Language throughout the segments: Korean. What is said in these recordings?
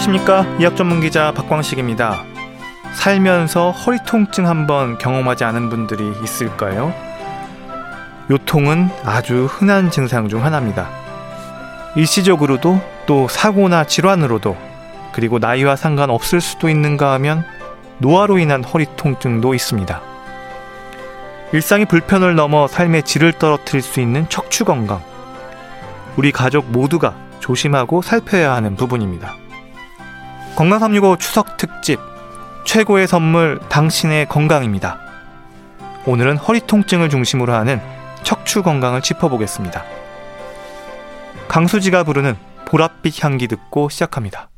안녕하십니까 의학 전문 기자 박광식입니다. 살면서 허리 통증 한번 경험하지 않은 분들이 있을까요? 요통은 아주 흔한 증상 중 하나입니다. 일시적으로도 또 사고나 질환으로도 그리고 나이와 상관없을 수도 있는가 하면 노화로 인한 허리 통증도 있습니다. 일상의 불편을 넘어 삶의 질을 떨어뜨릴 수 있는 척추 건강. 우리 가족 모두가 조심하고 살펴야 하는 부분입니다. 건강 365 추석 특집 최고의 선물 당신의 건강입니다. 오늘은 허리 통증을 중심으로 하는 척추 건강을 짚어보겠습니다. 강수지가 부르는 보랏빛 향기 듣고 시작합니다.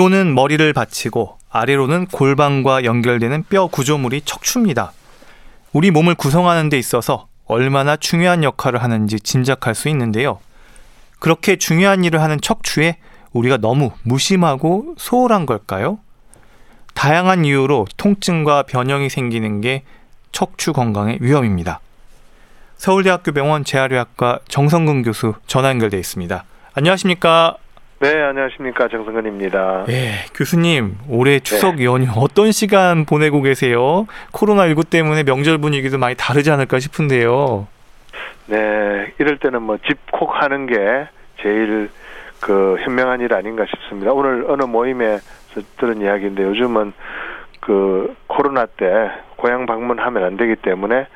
위로는 머리를 받치고 아래로는 골반과 연결되는 뼈 구조물이 척추입니다. 우리 몸을 구성하는 데 있어서 얼마나 중요한 역할을 하는지 짐작할 수 있는데요. 그렇게 중요한 일을 하는 척추에 우리가 너무 무심하고 소홀한 걸까요? 다양한 이유로 통증과 변형이 생기는 게 척추 건강의 위험입니다. 서울대학교 병원 재활의학과 정성근 교수 전화 연결돼 있습니다. 안녕하십니까? 네, 안녕하십니까. 정성근입니다. 네, 교수님, 올해 추석 네. 연휴 어떤 시간 보내고 계세요? 코로나19 때문에 명절 분위기도 많이 다르지 않을까 싶은데요. 네, 이럴 때는 뭐 집콕 하는 게 제일 그 현명한 일 아닌가 싶습니다. 오늘 어느 모임에서 들은 이야기인데 요즘은 그 코로나 때 고향 방문하면 안 되기 때문에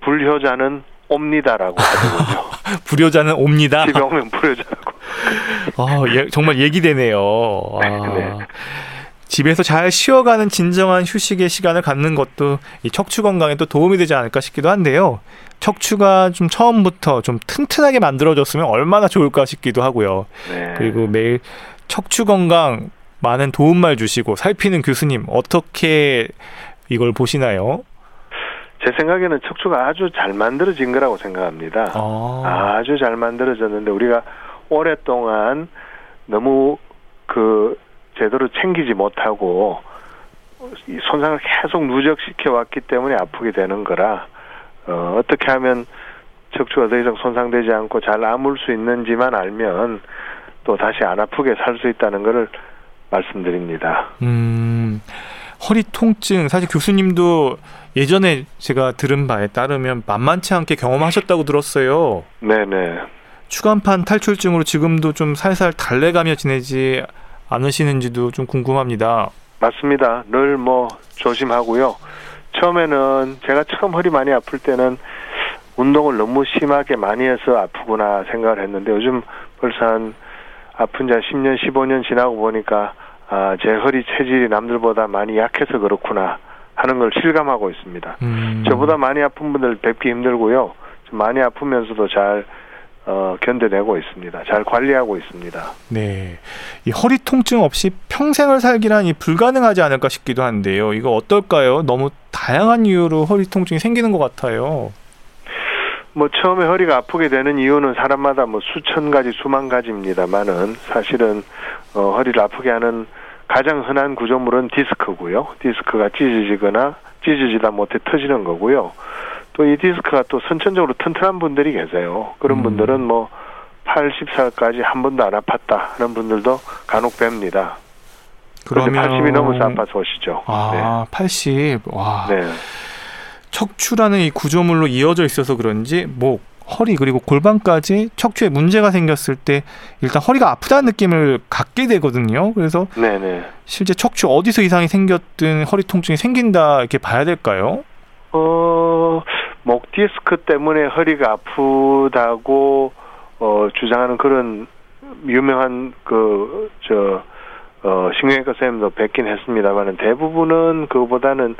불효자는 옵니다라고 하더군요. 불효자는 옵니다. 집에 오면 불효자라고. 아, 예, 정말 얘기되네요. 아, 네. 집에서 잘 쉬어가는 진정한 휴식의 시간을 갖는 것도 이 척추 건강에 또 도움이 되지 않을까 싶기도 한데요. 척추가 좀 처음부터 좀 튼튼하게 만들어졌으면 얼마나 좋을까 싶기도 하고요. 네. 그리고 매일 척추 건강 많은 도움말 주시고 살피는 교수님 어떻게 이걸 보시나요? 제 생각에는 척추가 아주 잘 만들어진 거라고 생각합니다. 아. 아주 잘 만들어졌는데 우리가 오랫동안 너무 그 제대로 챙기지 못하고 손상을 계속 누적시켜 왔기 때문에 아프게 되는 거라 어, 어떻게 하면 척추가 더 이상 손상되지 않고 잘 아물 수 있는지만 알면 또 다시 안 아프게 살 수 있다는 것을 말씀드립니다. 음, 허리 통증 사실 교수님도 예전에 제가 들은 바에 따르면 만만치 않게 경험하셨다고 들었어요. 네네. 추간판 탈출증으로 지금도 좀 살살 달래가며 지내지 않으시는지도 좀 궁금합니다. 맞습니다. 늘 뭐 조심하고요. 처음에는 제가 처음 허리 많이 아플 때는 운동을 너무 심하게 많이 해서 아프구나 생각을 했는데 요즘 벌써 한 아픈 지 10년, 15년 지나고 보니까 아, 제 허리 체질이 남들보다 많이 약해서 그렇구나 하는 걸 실감하고 있습니다. 음. 저보다 많이 아픈 분들 뵙기 힘들고요. 많이 아프면서도 잘 어, 견뎌내고 있습니다. 잘 관리하고 있습니다. 네. 이 허리 통증 없이 평생을 살기란 이 불가능하지 않을까 싶기도 한데요. 이거 어떨까요? 너무 다양한 이유로 허리 통증이 생기는 것 같아요. 뭐 처음에 허리가 아프게 되는 이유는 사람마다 뭐 수천 가지, 수만 가지입니다만은 사실은 어, 허리를 아프게 하는 가장 흔한 구조물은 디스크고요. 디스크가 찢어지거나 찢어지다 못해 터지는 거고요. 또 이 디스크가 또 선천적으로 튼튼한 분들이 계세요. 그런 음. 분들은 뭐 80살까지 한 번도 안 아팠다 하는 분들도 간혹 뵙니다. 그러면 80이 넘어서 아파서 오시죠. 아, 네. 80. 와. 네. 척추라는 이 구조물로 이어져 있어서 그런지 목, 허리 그리고 골반까지 척추에 문제가 생겼을 때 일단 허리가 아프다는 느낌을 갖게 되거든요. 그래서 네네. 실제 척추 어디서 이상이 생겼든 허리 통증이 생긴다 이렇게 봐야 될까요? 어, 목 디스크 때문에 허리가 아프다고 어, 주장하는 그런 유명한 그, 저, 어, 신경외과 선생님도 뵙긴 했습니다만은 대부분은 그보다는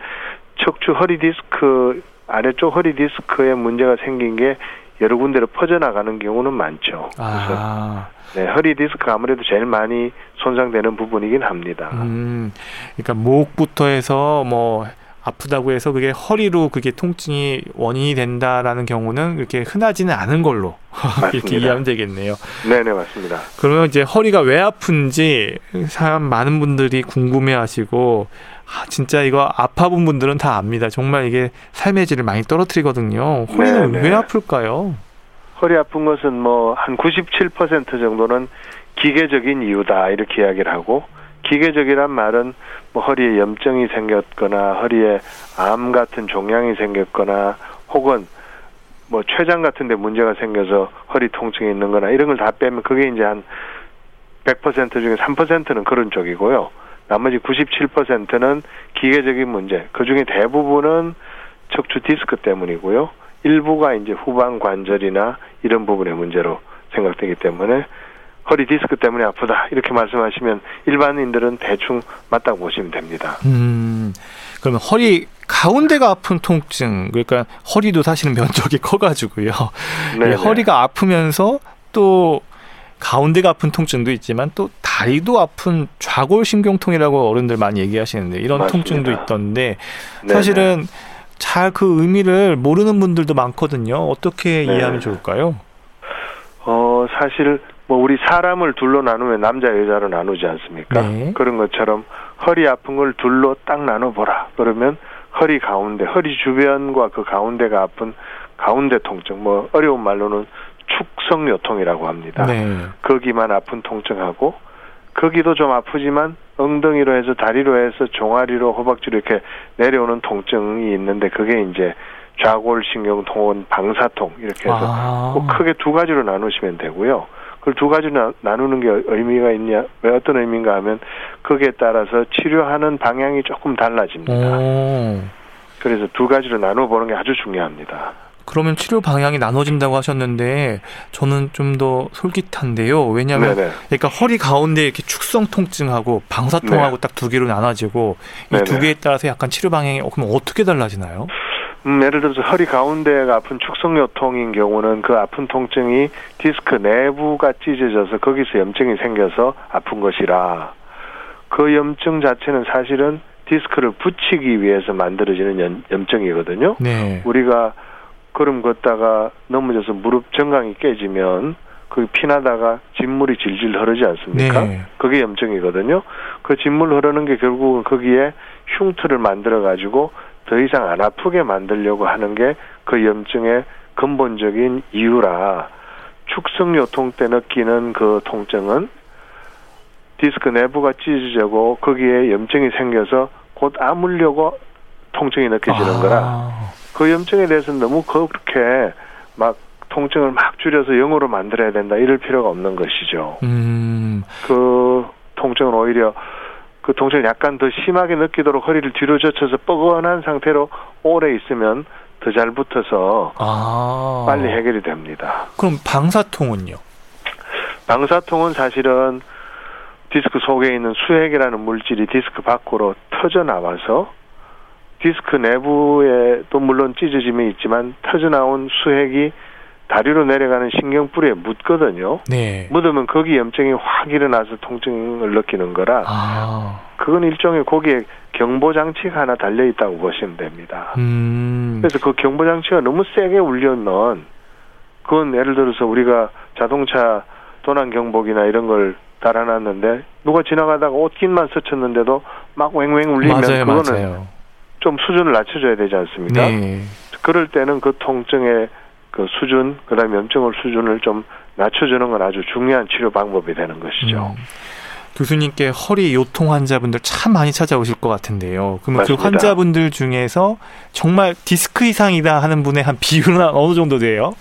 척추 허리 디스크, 아래쪽 허리 디스크에 문제가 생긴 게 여러 군데로 퍼져나가는 경우는 많죠. 아. 그래서 네, 허리 디스크가 아무래도 제일 많이 손상되는 부분이긴 합니다. 음, 그러니까 목부터 해서 뭐 아프다고 해서 그게 허리로 그게 통증이 원인이 된다라는 경우는 그렇게 흔하지는 않은 걸로 이렇게 이해하면 되겠네요. 네네 맞습니다. 그러면 이제 허리가 왜 아픈지 사람 많은 분들이 궁금해하시고 아, 진짜 이거 아파본 분들은 다 압니다. 정말 이게 삶의 질을 많이 떨어뜨리거든요. 허리는 네네. 왜 아플까요? 허리 아픈 것은 뭐 한 97% 정도는 기계적인 이유다 이렇게 이야기를 하고 기계적이란 말은 뭐 허리에 염증이 생겼거나 허리에 암 같은 종양이 생겼거나 혹은 뭐 췌장 같은 데 문제가 생겨서 허리 통증이 있는 거나 이런 걸 다 빼면 그게 이제 한 100% 중에 3%는 그런 쪽이고요. 나머지 97%는 기계적인 문제. 그 중에 대부분은 척추 디스크 때문이고요. 일부가 이제 후방 관절이나 이런 부분의 문제로 생각되기 때문에 허리 디스크 때문에 아프다 이렇게 말씀하시면 일반인들은 대충 맞다고 보시면 됩니다. 음, 그러면 허리 가운데가 아픈 통증 그러니까 허리도 사실은 면적이 커가지고요. 네, 허리가 아프면서 또 가운데가 아픈 통증도 있지만 또 다리도 아픈 좌골신경통이라고 어른들 많이 얘기하시는데 이런 맞습니다. 통증도 있던데 사실은 잘 그 의미를 모르는 분들도 많거든요. 어떻게 네. 이해하면 좋을까요? 어 사실 뭐 우리 사람을 둘로 나누면 남자 여자로 나누지 않습니까? 네. 그런 것처럼 허리 아픈 걸 둘로 딱 나눠보라. 그러면 허리 가운데, 허리 주변과 그 가운데가 아픈 가운데 통증, 뭐 어려운 말로는 축성요통이라고 합니다. 네. 거기만 아픈 통증하고 거기도 좀 아프지만 엉덩이로 해서 다리로 해서 종아리로 허벅지로 이렇게 내려오는 통증이 있는데 그게 이제 좌골신경통은 방사통 이렇게 해서 아. 꼭 크게 두 가지로 나누시면 되고요. 그걸 두 가지로 나누는 게 의미가 있냐? 왜 어떤 의미인가 하면 거기에 따라서 치료하는 방향이 조금 달라집니다. 오. 그래서 두 가지로 나누어 보는 게 아주 중요합니다. 그러면 치료 방향이 나눠진다고 하셨는데 저는 좀 더 솔깃한데요. 왜냐하면 네네. 그러니까 허리 가운데 이렇게 축성 통증하고 방사통하고 네. 딱두 개로 나눠지고 이 두 개에 따라서 약간 치료 방향이 어, 그럼 어떻게 달라지나요? 음, 예를 들어서 허리 가운데가 아픈 축성요통인 경우는 그 아픈 통증이 디스크 내부가 찢어져서 거기서 염증이 생겨서 아픈 것이라 그 염증 자체는 사실은 디스크를 붙이기 위해서 만들어지는 염, 염증이거든요. 네. 우리가 걸음 걷다가 넘어져서 무릎 정강이 깨지면 그 피나다가 진물이 질질 흐르지 않습니까? 네. 그게 염증이거든요. 그 진물 흐르는 게 결국은 거기에 흉터를 만들어 가지고 더 이상 안 아프게 만들려고 하는 게 그 염증의 근본적인 이유라 축성 요통 때 느끼는 그 통증은 디스크 내부가 찢어지고 거기에 염증이 생겨서 곧 아물려고 통증이 느껴지는 아. 거라 그 염증에 대해서는 너무 그렇게 막 통증을 막 줄여서 영어로 만들어야 된다 이럴 필요가 없는 것이죠. 음. 그 통증은 오히려 그 통증을 약간 더 심하게 느끼도록 허리를 뒤로 젖혀서 뻐근한 상태로 오래 있으면 더 잘 붙어서 아. 빨리 해결이 됩니다. 그럼 방사통은요? 방사통은 사실은 디스크 속에 있는 수액이라는 물질이 디스크 밖으로 터져 나와서 디스크 내부에 또 물론 찢어짐이 있지만 터져 나온 수액이 다리로 내려가는 신경뿌리에 묻거든요. 네. 묻으면 거기 염증이 확 일어나서 통증을 느끼는 거라. 아. 그건 일종의 거기에 경보 장치가 하나 달려 있다고 보시면 됩니다. 음. 그래서 그 경보 장치가 너무 세게 울려면 그건 예를 들어서 우리가 자동차 도난 경보기나 이런 걸 달아놨는데 누가 지나가다가 옷깃만 스쳤는데도 막 왱왱 울리면 맞아요, 그거는 맞아요. 좀 수준을 낮춰줘야 되지 않습니까? 네. 그럴 때는 그 통증의 그 수준, 그다음에 염증을 수준을 좀 낮춰주는 건 아주 중요한 치료 방법이 되는 것이죠. 음. 교수님께 허리 요통 환자분들 참 많이 찾아오실 것 같은데요. 그러면 그 맞습니다. 그 환자분들 중에서 정말 디스크 이상이다 하는 분의 한 비율은 어느 정도 돼요?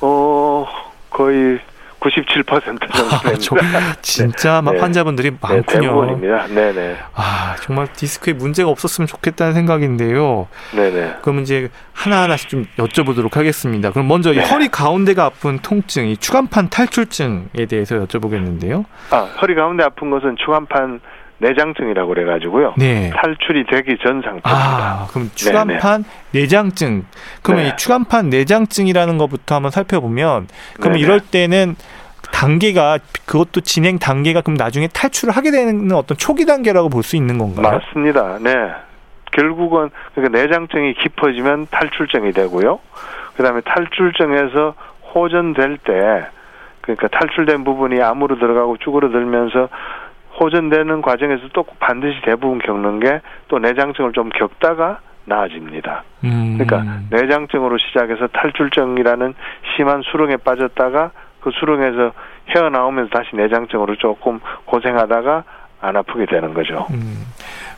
어, 거의 97% 정도 됩니다. 아, 진짜 막 네. 환자분들이 네, 많군요. 대부분입니다. 네네. 아 정말 디스크에 문제가 없었으면 좋겠다는 생각인데요. 네네. 그럼 이제 하나 하나씩 좀 여쭤보도록 하겠습니다. 그럼 먼저 네. 허리 가운데가 아픈 통증, 이 추간판 탈출증에 대해서 여쭤보겠는데요. 아 허리 가운데 아픈 것은 추간판 내장증이라고 그래가지고요. 네. 탈출이 되기 전 상태입니다. 아, 그럼 추간판 네네. 내장증. 그러면 네. 이 추간판 내장증이라는 것부터 한번 살펴보면, 그러면 네네. 이럴 때는 단계가 그것도 진행 단계가 그럼 나중에 탈출을 하게 되는 어떤 초기 단계라고 볼 수 있는 건가요? 맞습니다. 네. 결국은 그러니까 내장증이 깊어지면 탈출증이 되고요. 그다음에 탈출증에서 호전될 때 그러니까 탈출된 부분이 암으로 들어가고 쭈그러들면서 호전되는 과정에서 또 반드시 대부분 겪는 게 또 내장증을 좀 겪다가 나아집니다. 음. 그러니까 내장증으로 시작해서 탈출증이라는 심한 수렁에 빠졌다가 그 수렁에서 헤어나오면서 다시 내장증으로 조금 고생하다가 안 아프게 되는 거죠. 음.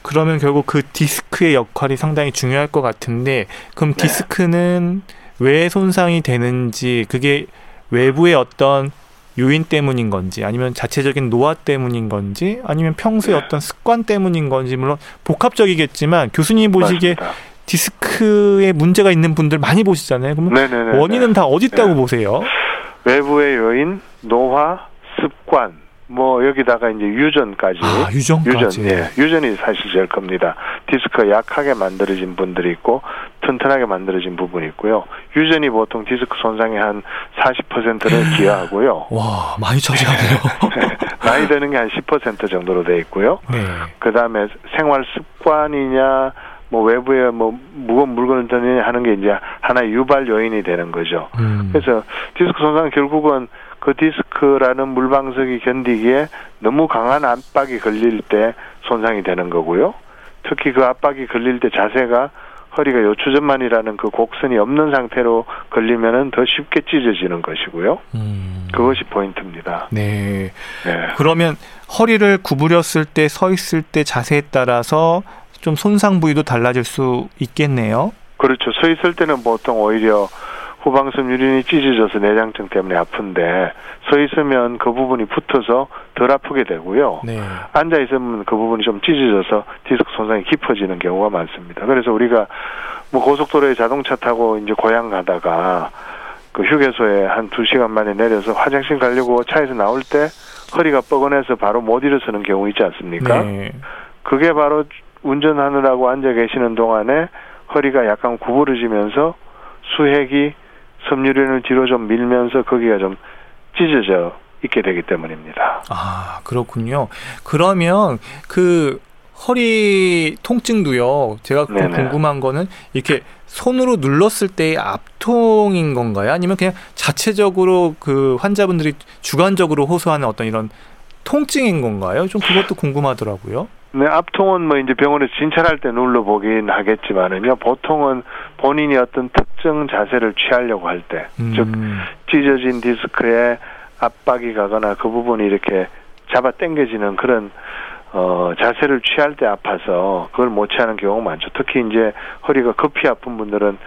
그러면 결국 그 디스크의 역할이 상당히 중요할 것 같은데 그럼 네. 디스크는 왜 손상이 되는지 그게 외부의 어떤 요인 때문인 건지 아니면 자체적인 노화 때문인 건지 아니면 평소에 네. 어떤 습관 때문인 건지 물론 복합적이겠지만 교수님이 보시기에 맞습니다. 디스크에 문제가 있는 분들 많이 보시잖아요. 그러면 네네네 원인은 다 어디 있다고 네. 보세요? 외부의 요인, 노화, 습관, 뭐 여기다가 이제 유전까지 아, 유전까지 유전, 예, 유전이 사실 제일 큽니다. 디스크가 약하게 만들어진 분들이 있고 튼튼하게 만들어진 부분이 있고요. 유전이 보통 디스크 손상의 한 40%를 기여하고요. 와 많이 차지하네요. 나이 드는 게 한 10% 정도로 돼 있고요. 네. 그 다음에 생활 습관이냐 뭐 외부에 뭐 무거운 물건을 드느냐 하는 게 이제 하나의 유발 요인이 되는 거죠. 음. 그래서 디스크 손상 결국은 그 디스크라는 물방석이 견디기에 너무 강한 압박이 걸릴 때 손상이 되는 거고요. 특히 그 압박이 걸릴 때 자세가 허리가 요추전만이라는 그 곡선이 없는 상태로 걸리면은 더 쉽게 찢어지는 것이고요. 음. 그것이 포인트입니다. 네. 네. 그러면 허리를 구부렸을 때, 서 있을 때 자세에 따라서 좀 손상 부위도 달라질 수 있겠네요. 그렇죠. 서 있을 때는 보통 오히려 후방섬 유린이 찢어져서 내장증 때문에 아픈데 서 있으면 그 부분이 붙어서 덜 아프게 되고요. 네. 앉아 있으면 그 부분이 좀 찢어져서 디스크 손상이 깊어지는 경우가 많습니다. 그래서 우리가 뭐 고속도로에 자동차 타고 이제 고향 가다가 그 휴게소에 한 두 시간 만에 내려서 화장실 가려고 차에서 나올 때 허리가 뻐근해서 바로 못 일어서는 경우 있지 않습니까? 네. 그게 바로 운전하느라고 앉아 계시는 동안에 허리가 약간 구부러지면서 수핵이 섬유륜을 뒤로 좀 밀면서 거기가 좀 찢어져 있게 되기 때문입니다. 아, 그렇군요. 그러면 그 허리 통증도요. 제가. 궁금한 거는 이렇게 손으로 눌렀을 때의 압통인 건가요? 아니면 그냥 자체적으로 그 환자분들이 주관적으로 호소하는 어떤 이런 통증인 건가요? 좀 그것도 궁금하더라고요. 네, 앞통은 뭐 이제 병원에서 진찰할 때 눌러보긴 하겠지만은요, 보통은 본인이 어떤 특정 자세를 취하려고 할 때, 즉, 음, 찢어진 디스크에 압박이 가거나 그 부분이 이렇게 잡아 당겨지는 그런 어 자세를 취할 때 아파서 그걸 못 취하는 경우가 많죠. 특히 이제 허리가 급히 아픈 분들은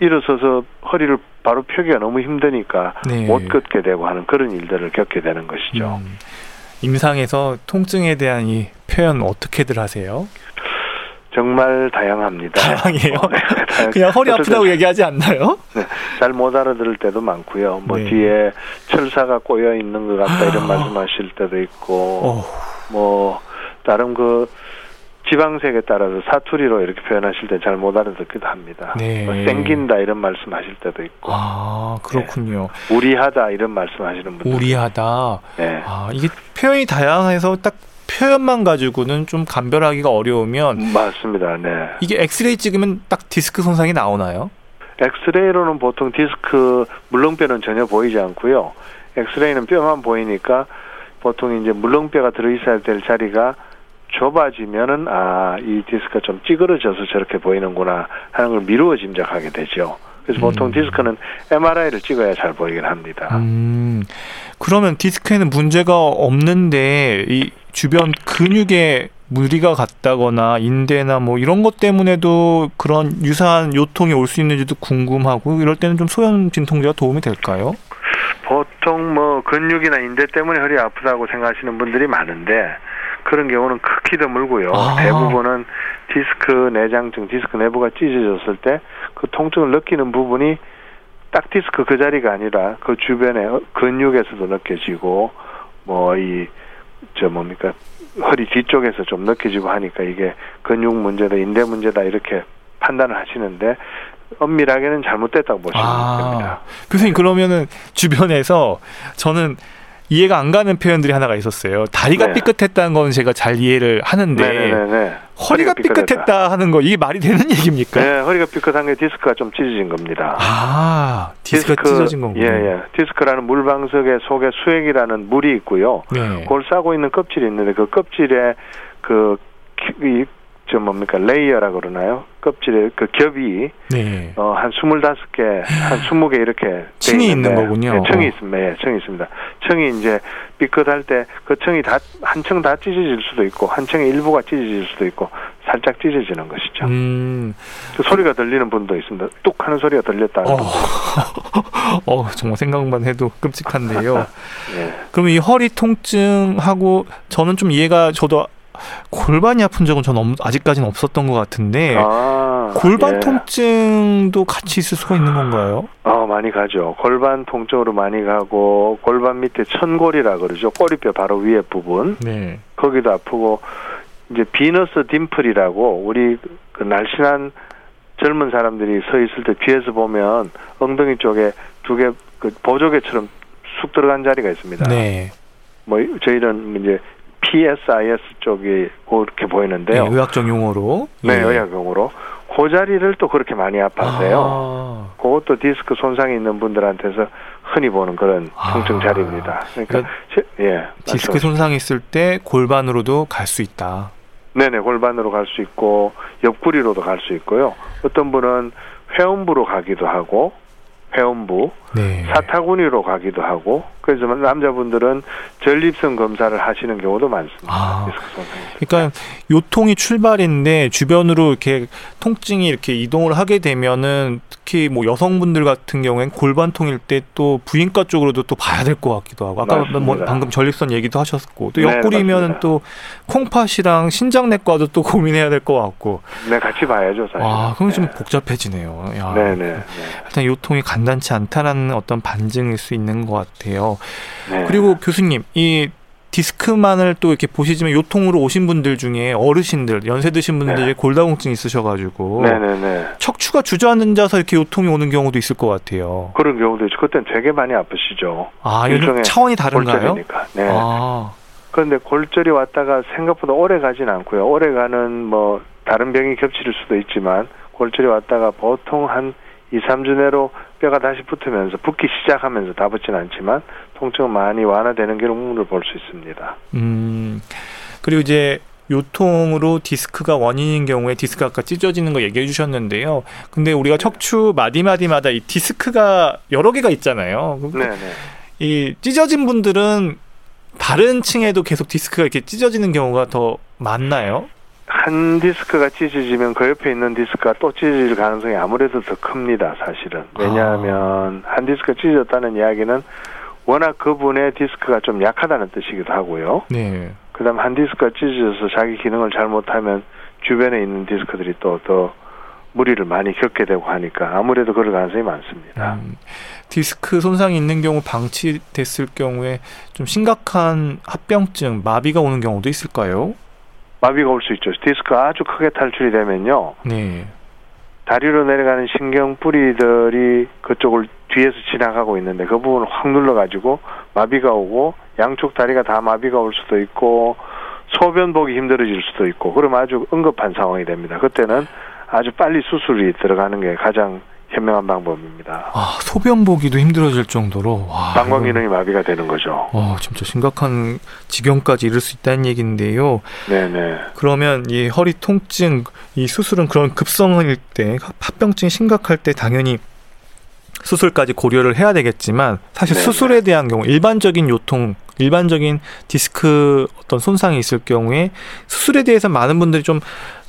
일어서서 허리를 바로 펴기가 너무 힘드니까 네. 못 걷게 되고 하는 그런 일들을 겪게 되는 것이죠. 음, 임상에서 통증에 대한 이 표현 어떻게들 하세요? 정말 다양합니다. 다양해요? 어, 네, 그냥 허리 아프다고 얘기하지 않나요? 잘못 알아들을 때도 많고요. 뭐 네. 뒤에 철사가 꼬여 있는 것 같다 아. 이런 말씀하실 때도 있고 어, 뭐 다른 그 지방색에 따라서 사투리로 이렇게 표현하실 때 잘 못 알아듣기도 합니다. 네. 뭐 생긴다 이런 말씀하실 때도 있고 아 그렇군요. 우리하다 이런 말씀하시는 분들. 우리하다. 네. 아 이게 표현이 다양해서 딱 표현만 가지고는 좀 감별하기가 어려우면 맞습니다. 네. 이게 엑스레이 찍으면 딱 디스크 손상이 나오나요? 엑스레이로는 보통 디스크 물렁뼈는 전혀 보이지 않고요. 엑스레이는 뼈만 보이니까 보통 이제 물렁뼈가 들어 있어야 될 자리가 좁아지면은 아 이 디스크가 좀 찌그러져서 저렇게 보이는구나 하는 걸 미루어 짐작하게 되죠. 그래서 보통 음. 디스크는 MRI를 찍어야 잘 보이긴 합니다. 음 그러면 디스크에는 문제가 없는데 이 주변 근육에 무리가 갔다거나 인대나 뭐 이런 것 때문에도 그런 유사한 요통이 올 수 있는지도 궁금하고 이럴 때는 좀 소형 진통제가 도움이 될까요? 보통 뭐 근육이나 인대 때문에 허리 아프다고 생각하시는 분들이 많은데 그런 경우는 극히 드물고요. 아. 대부분은 디스크 내장증, 디스크 내부가 찢어졌을 때 그 통증을 느끼는 부분이 딱 디스크 그 자리가 아니라 그 주변에 어- 근육에서도 느껴지고 뭐이 저 뭡니까 허리 뒤쪽에서 좀 느껴지고 하니까 이게 근육 문제다 인대 문제다 이렇게 판단을 하시는데 엄밀하게는 잘못됐다고 보시면 됩니다. 교수님 그러면은 주변에서 저는 이해가 안 가는 표현들이 하나가 있었어요. 다리가 네. 삐끗했다는 건 제가 잘 이해를 하는데 네네네. 허리가 삐끗했다 하는 거 이게 말이 되는 얘기입니까? 네, 허리가 삐끗한 게 디스크가 좀 찢어진 겁니다. 아 디스크가 찢어진 거군요. 예, 예. 디스크라는 물방석의 속에 수액이라는 물이 있고요. 네. 그걸 싸고 있는 껍질이 있는데 그 껍질에 그, 이, 저 뭡니까, layer라 그러나요? 껍질에 그 겹이, 네. 어, 한 스물다섯 개, 한 스무 개 이렇게. 돼 층이 있는 거군요. 네, 층이 있습니다. 예, 층이 있습니다. 층이 이제 삐끗할 때 그 층이 다, 한 층 다 찢어질 수도 있고, 한 층의 일부가 찢어질 수도 있고, 살짝 찢어지는 것이죠. 음. 그 소리가 들리는 분도 있습니다. 뚝 하는 소리가 들렸다. 어. 어 정말 생각만 해도 끔찍한데요. 예. 그럼 이 허리 통증하고 저는 좀 이해가 저도 골반이 아픈 적은 저는 없- 아직까지는 없었던 것 같은데 아, 골반 예. 통증도 같이 있을 수가 있는 건가요? 어, 많이 가죠. 골반 통증으로 많이 가고 골반 밑에 천골이라 그러죠. 꼬리뼈 바로 위에 부분 네. 거기도 아프고 이제 비너스 딤플이라고 우리 그 날씬한 젊은 사람들이 서 있을 때 뒤에서 보면 엉덩이 쪽에 두 개 그 보조개처럼 쑥 들어간 자리가 있습니다. 네. 뭐 저희는 이제 PSIS 쪽이 그렇게 보이는데요. 네, 의학적 용어로. 네, 예. 의학 용어로 그 자리를 또 그렇게 많이 아파하세요. 아, 그것도 디스크 손상이 있는 분들한테서 흔히 보는 그런 통증 아. 자리입니다. 그러니까, 그러니까 시- 예, 디스크. 손상이 있을 때 골반으로도 갈 수 있다. 네네 골반으로 갈 수 있고 옆구리로도 갈 수 있고요. 어떤 분은 회음부로 가기도 하고 회음부, 네. 사타구니로 가기도 하고 그래서 남자분들은 전립선 검사를 하시는 경우도 많습니다. 아, 그러니까 요통이 출발인데 주변으로 이렇게 통증이 이렇게 이동을 하게 되면은 특히 뭐 여성분들 같은 경우엔 골반통일 때 또 부인과 쪽으로도 또 봐야 될 것 같기도 하고 아까 뭐 방금 전립선 얘기도 하셨고 또 네, 옆구리면 네, 또 콩팥이랑 신장내과도 또 고민해야 될 것 같고. 네, 같이 봐야죠, 사실. 아, 그럼 네. 좀 복잡해지네요. 야, 네, 네, 네. 일단 요통이 간단치 않다라는 어떤 반증일 수 있는 것 같아요. 네. 그리고 교수님, 이 디스크만을 또 이렇게 보시지만 요통으로 오신 분들 중에 어르신들 연세 드신 분들이 네. 골다공증 있으셔가지고 네네네. 네. 척추가 주저앉아서 이렇게 요통이 오는 경우도 있을 것 같아요. 그런 경우도 있죠. 그때는 되게 많이 아프시죠. 아, 요즘 차원이 다른가요? 골절이니까. 네. 아. 그런데 골절이 왔다가 생각보다 오래 가진 않고요. 오래 가는 뭐 다른 병이 겹칠 수도 있지만 골절이 왔다가 보통 한 2, 3주 내로 뼈가 다시 붙으면서 붓기 시작하면서 다 붙지는 않지만 통증 많이 완화되는 경우를 볼 수 있습니다. 음. 그리고 이제 요통으로 디스크가 원인인 경우에 디스크 아까 찢어지는 거 얘기해 주셨는데요. 근데 우리가 척추 마디마디마다 이 디스크가 여러 개가 있잖아요. 네, 네. 이 찢어진 분들은 다른 층에도 계속 디스크가 이렇게 찢어지는 경우가 더 많나요? 한 디스크가 찢어지면 그 옆에 있는 디스크가 또 찢어질 가능성이 아무래도 더 큽니다, 사실은. 왜냐하면 아. 한 디스크가 찢어졌다는 이야기는 워낙 그분의 디스크가 좀 약하다는 뜻이기도 하고요. 네. 그다음 한 디스크가 찢어져서 자기 기능을 잘못하면 주변에 있는 디스크들이 또 더 무리를 많이 겪게 되고 하니까 아무래도 그럴 가능성이 많습니다. 음. 디스크 손상이 있는 경우 방치됐을 경우에 좀 심각한 합병증, 마비가 오는 경우도 있을까요? 마비가 올 수 있죠. 디스크가 아주 크게 탈출이 되면요. 네. 다리로 내려가는 신경 뿌리들이 그쪽을 뒤에서 지나가고 있는데 그 부분을 확 눌러가지고 마비가 오고 양쪽 다리가 다 마비가 올 수도 있고 소변 보기 힘들어질 수도 있고 그럼 아주 응급한 상황이 됩니다. 그때는 아주 빨리 수술이 들어가는 게 가장 현명한 방법입니다. 아, 소변 보기도 힘들어질 정도로 와, 방광 기능이 마비가 되는 거죠. 어, 진짜 심각한 지경까지 이를 수 있다는 얘기인데요. 네네. 그러면 이 허리 통증, 이 수술은 그런 급성일 때, 합병증이 심각할 때 당연히 수술까지 고려를 해야 되겠지만 사실 네네. 수술에 대한 경우 일반적인 요통 일반적인 디스크 어떤 손상이 있을 경우에 수술에 대해서 많은 분들이 좀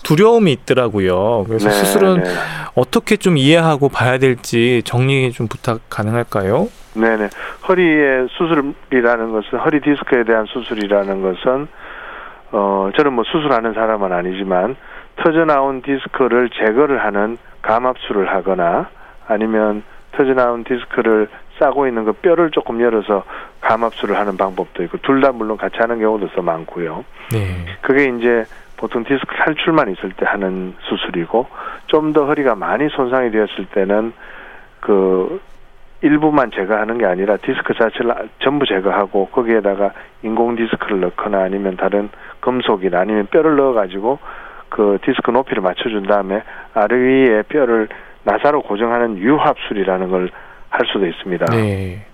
두려움이 있더라고요. 그래서 네, 수술은 네. 어떻게 좀 이해하고 봐야 될지 정리 좀 부탁 가능할까요? 네네. 허리의 수술이라는 것은 허리 디스크에 대한 수술이라는 것은 어 저는 뭐 수술하는 사람은 아니지만 터져 나온 디스크를 제거를 하는 감압술을 하거나 아니면 터져 나온 디스크를 싸고 있는 그 뼈를 조금 열어서 감압술을 하는 방법도 있고 둘 다 물론 같이 하는 경우도 더 많고요. 네. 그게 이제 보통 디스크 탈출만 있을 때 하는 수술이고 좀 더 허리가 많이 손상이 되었을 때는 그 일부만 제거하는 게 아니라 디스크 자체를 전부 제거하고 거기에다가 인공 디스크를 넣거나 아니면 다른 금속이나 아니면 뼈를 넣어 가지고 그 디스크 높이를 맞춰준 다음에 아래 위에 뼈를 나사로 고정하는 유합술이라는 걸 할 수도 있습니다. 네.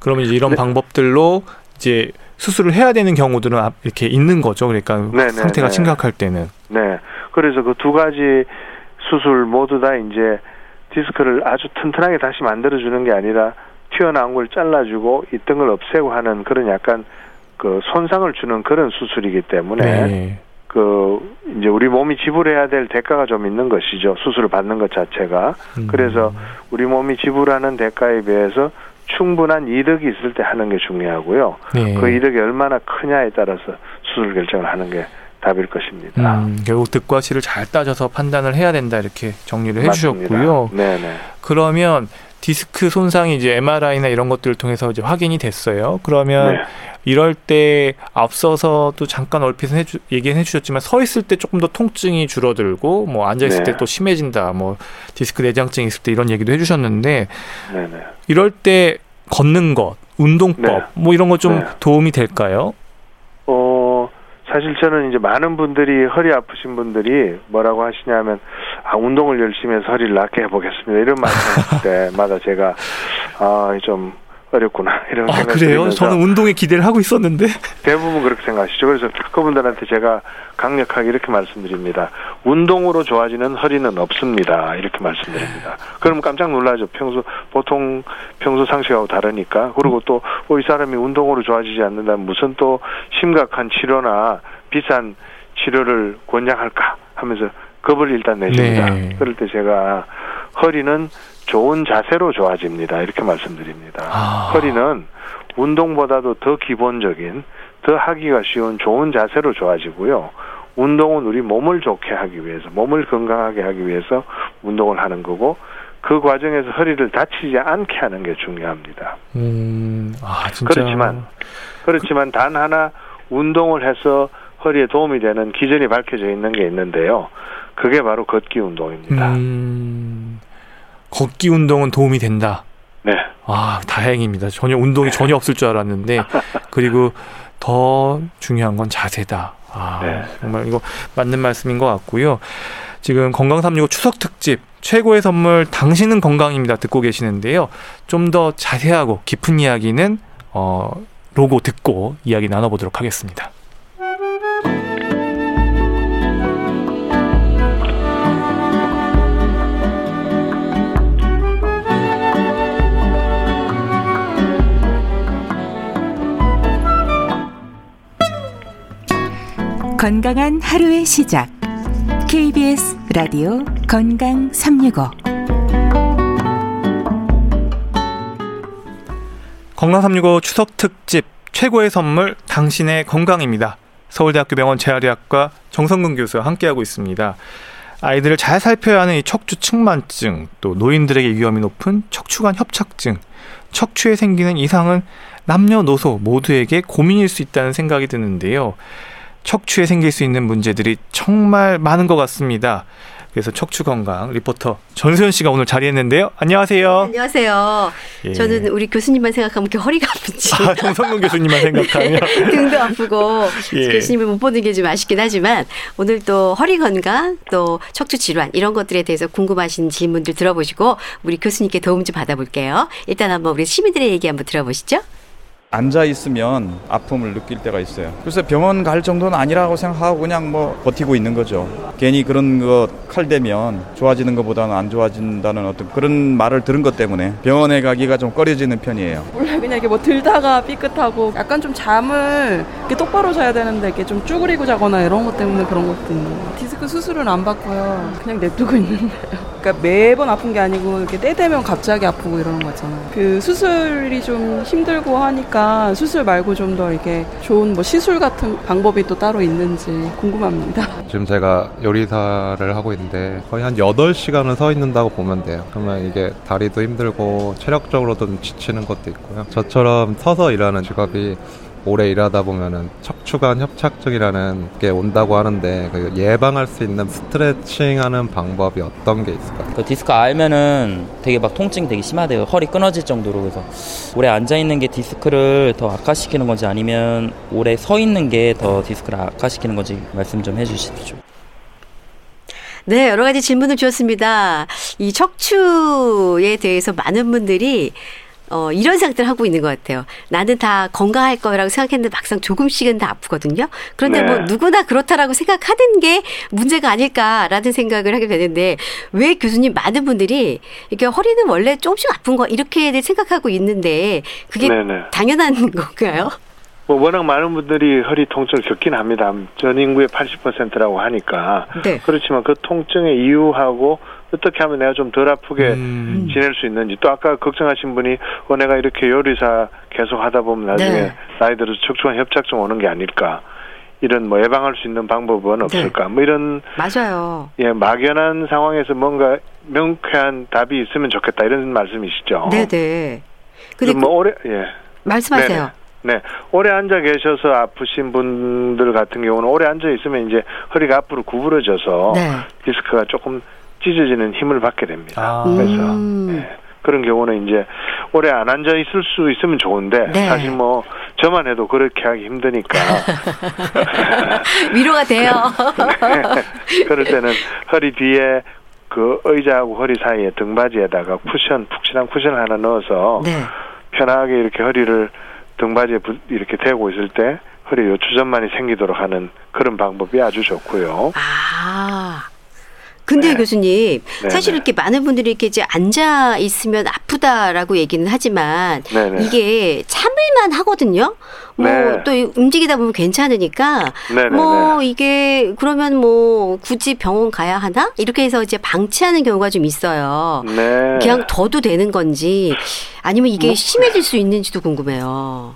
그러면 이제 이런 네. 방법들로 이제 수술을 해야 되는 경우들은 이렇게 있는 거죠. 그러니까 네네, 네, 상태가 네. 심각할 때는. 네. 그래서 그 두 가지 수술 모두 다 이제 디스크를 아주 튼튼하게 다시 만들어주는 게 아니라 튀어나온 걸 잘라주고 있던 걸 없애고 하는 그런 약간 그 손상을 주는 그런 수술이기 때문에 네. 그 이제 우리 몸이 지불해야 될 대가가 좀 있는 것이죠 수술을 받는 것 자체가 음. 그래서 우리 몸이 지불하는 대가에 비해서 충분한 이득이 있을 때 하는 게 중요하고요. 네. 그 이득이 얼마나 크냐에 따라서 수술 결정을 하는 게 답일 것입니다. 음, 결국 득과 실을 잘 따져서 판단을 해야 된다 이렇게 정리를 해주셨고요. 네네. 그러면 디스크 손상이 이제 MRI나 이런 것들을 통해서 이제 확인이 됐어요. 그러면 네. 이럴 때 앞서서 또 잠깐 얼핏 해주, 얘기해 주셨지만 서 있을 때 조금 더 통증이 줄어들고 뭐 앉아 있을 네. 때또 심해진다. 뭐 디스크 내장증이 있을 때 이런 얘기도 해 주셨는데 네, 네. 이럴 때 걷는 것, 운동법 네. 뭐 이런 거좀 네. 도움이 될까요? 어 사실 저는 이제 많은 분들이 허리 아프신 분들이 뭐라고 하시냐면 아 운동을 열심히 해서 허리를 낫게 해보겠습니다. 이런 말씀하실 때마다 제가 아좀 어렵구나 이런 아, 생각이 그래요? 들면서 저는 운동에 기대를 하고 있었는데. 대부분 그렇게 생각하시죠. 그래서 그분들한테 제가 강력하게 이렇게 말씀드립니다. 운동으로 좋아지는 허리는 없습니다. 이렇게 말씀드립니다. 그럼 깜짝 놀라죠. 평소 보통 평소 상식하고 다르니까. 그리고 또 이 사람이 운동으로 좋아지지 않는다면 무슨 또 심각한 치료나 비싼 치료를 권장할까 하면서 겁을 일단 내십니다. 네. 그럴 때 제가 허리는 좋은 자세로 좋아집니다. 이렇게 말씀드립니다. 아. 허리는 운동보다도 더 기본적인 더 하기가 쉬운 좋은 자세로 좋아지고요. 운동은 우리 몸을 좋게 하기 위해서, 몸을 건강하게 하기 위해서 운동을 하는 거고, 그 과정에서 허리를 다치지 않게 하는 게 중요합니다. 음, 아, 진짜. 그렇지만, 그렇지만 단 하나 운동을 해서 허리에 도움이 되는 기전이 밝혀져 있는 게 있는데요. 그게 바로 걷기 운동입니다. 음, 걷기 운동은 도움이 된다. 네. 아, 다행입니다. 전혀 운동이 전혀 없을 줄 알았는데, 그리고 더 중요한 건 자세다. 아, 네. 정말 이거 맞는 말씀인 것 같고요. 지금 건강 365 추석 특집 최고의 선물 당신은 건강입니다 듣고 계시는데요. 좀 더 자세하고 깊은 이야기는 어, 로고 듣고 이야기 나눠보도록 하겠습니다. 건강한 하루의 시작. KBS 라디오 건강 365. 건강 365 추석 특집 최고의 선물 당신의 건강입니다. 서울대학교 병원 재활의학과 정성근 교수와 함께하고 있습니다. 아이들을 잘 살펴야 하는 이 척추 측만증, 또 노인들에게 위험이 높은 척추관 협착증, 척추에 생기는 이상은 남녀노소 모두에게 고민일 수 있다는 생각이 드는데요. 척추에 생길 수 있는 문제들이 정말 많은 것 같습니다. 그래서 척추 건강 리포터 전수현 씨가 오늘 자리했는데요. 안녕하세요. 안녕하세요. 예. 저는 우리 교수님만 생각하면 이렇게 허리가 아픈지 아, 정성근 교수님만 생각하면 등도 아프고 예. 교수님을 못 보는 게 좀 아쉽긴 하지만 오늘 또 허리 건강 또 척추 질환 이런 것들에 대해서 궁금하신 질문들 들어보시고 우리 교수님께 도움 좀 받아볼게요. 일단 한번 우리 시민들의 얘기 한번 들어보시죠. 앉아 있으면 아픔을 느낄 때가 있어요. 그래서 병원 갈 정도는 아니라고 생각하고 그냥 뭐 버티고 있는 거죠. 괜히 그런 거 칼 대면 좋아지는 것보다는 안 좋아진다는 어떤 그런 말을 들은 것 때문에 병원에 가기가 좀 꺼려지는 편이에요. 원래 그냥 이렇게 뭐 들다가 삐끗하고 약간 좀 잠을 이렇게 똑바로 자야 되는데 이렇게 좀 쭈그리고 자거나 이런 것 때문에 그런 것도 있는. 디스크 수술은 안 받고요. 그냥 냅두고 있는데요. 그러니까 매번 아픈 게 아니고 이렇게 때 되면 갑자기 아프고 이러는 거 있잖아요. 그 수술이 좀 힘들고 하니까 수술 말고 좀 더 이렇게 좋은 뭐 시술 같은 방법이 또 따로 있는지 궁금합니다. 지금 제가 요리사를 하고 있는데 거의 한 8시간은 서 있는다고 보면 돼요. 그러면 이게 다리도 힘들고 체력적으로도 좀 지치는 것도 있고요. 저처럼 서서 일하는 직업이 오래 일하다 보면은 척추관 협착증이라는 게 온다고 하는데 그 예방할 수 있는 스트레칭 하는 방법이 어떤 게 있을까요? 그 디스크 알면은 되게 막 통증 되게 심하대요. 허리 끊어질 정도로 그래서 오래 앉아 있는 게 디스크를 더 악화시키는 건지 아니면 오래 서 있는 게 더 디스크를 악화시키는 건지 말씀 좀 해주십시오. 네, 여러 가지 질문을 주셨습니다. 이 척추에 대해서 많은 분들이 어, 이런 생각들 하고 있는 것 같아요. 나는 다 건강할 거라고 생각했는데 막상 조금씩은 다 아프거든요. 그런데 네. 뭐 누구나 그렇다라고 생각하는 게 문제가 아닐까라는 생각을 하게 되는데 왜 교수님 많은 분들이 이렇게 허리는 원래 조금씩 아픈 거 이렇게 생각하고 있는데 그게 네네. 당연한 건가요? 뭐 워낙 많은 분들이 허리 통증을 겪긴 합니다. 전 인구의 80%라고 하니까. 네. 그렇지만 그 통증의 이유하고 어떻게 하면 내가 좀 덜 아프게 음. 지낼 수 있는지 또 아까 걱정하신 분이 어 내가 이렇게 요리사 계속 하다 보면 나중에 네. 나이 들어서 척추관 협착증 오는 게 아닐까 이런 뭐 예방할 수 있는 방법은 없을까 뭐 이런 맞아요. 예 막연한 상황에서 뭔가 명쾌한 답이 있으면 좋겠다 이런 말씀이시죠. 네, 네. 근데 뭐 그- 오래 예 말씀하세요. 네 오래 앉아 계셔서 아프신 분들 같은 경우는 오래 앉아 있으면 이제 허리가 앞으로 구부러져서 네. 디스크가 조금 찢어지는 힘을 받게 됩니다. 아. 그래서 음. 예, 그런 경우는 이제 오래 안 앉아 있을 수 있으면 좋은데 네. 사실 뭐 저만 해도 그렇게 하기 힘드니까 위로가 돼요. 그럴 때는 허리 뒤에 그 의자하고 허리 사이에 등받이에다가 쿠션 푹신한 쿠션 하나 넣어서 네. 편하게 이렇게 허리를 등받이에 부- 이렇게 대고 있을 때 허리 요추전만이 생기도록 하는 그런 방법이 아주 좋고요. 아. 근데 네. 교수님, 네, 사실 네. 이렇게 많은 분들이 이렇게 이제 앉아 있으면 아프다라고 얘기는 하지만 네네. 이게 참을만 하거든요. 뭐 네. 또 움직이다 보면 괜찮으니까 네네네. 뭐 이게 그러면 뭐 굳이 병원 가야 하나 이렇게 해서 이제 방치하는 경우가 좀 있어요. 네. 그냥 둬도 되는 건지 아니면 이게 뭐- 심해질 수 있는지도 궁금해요.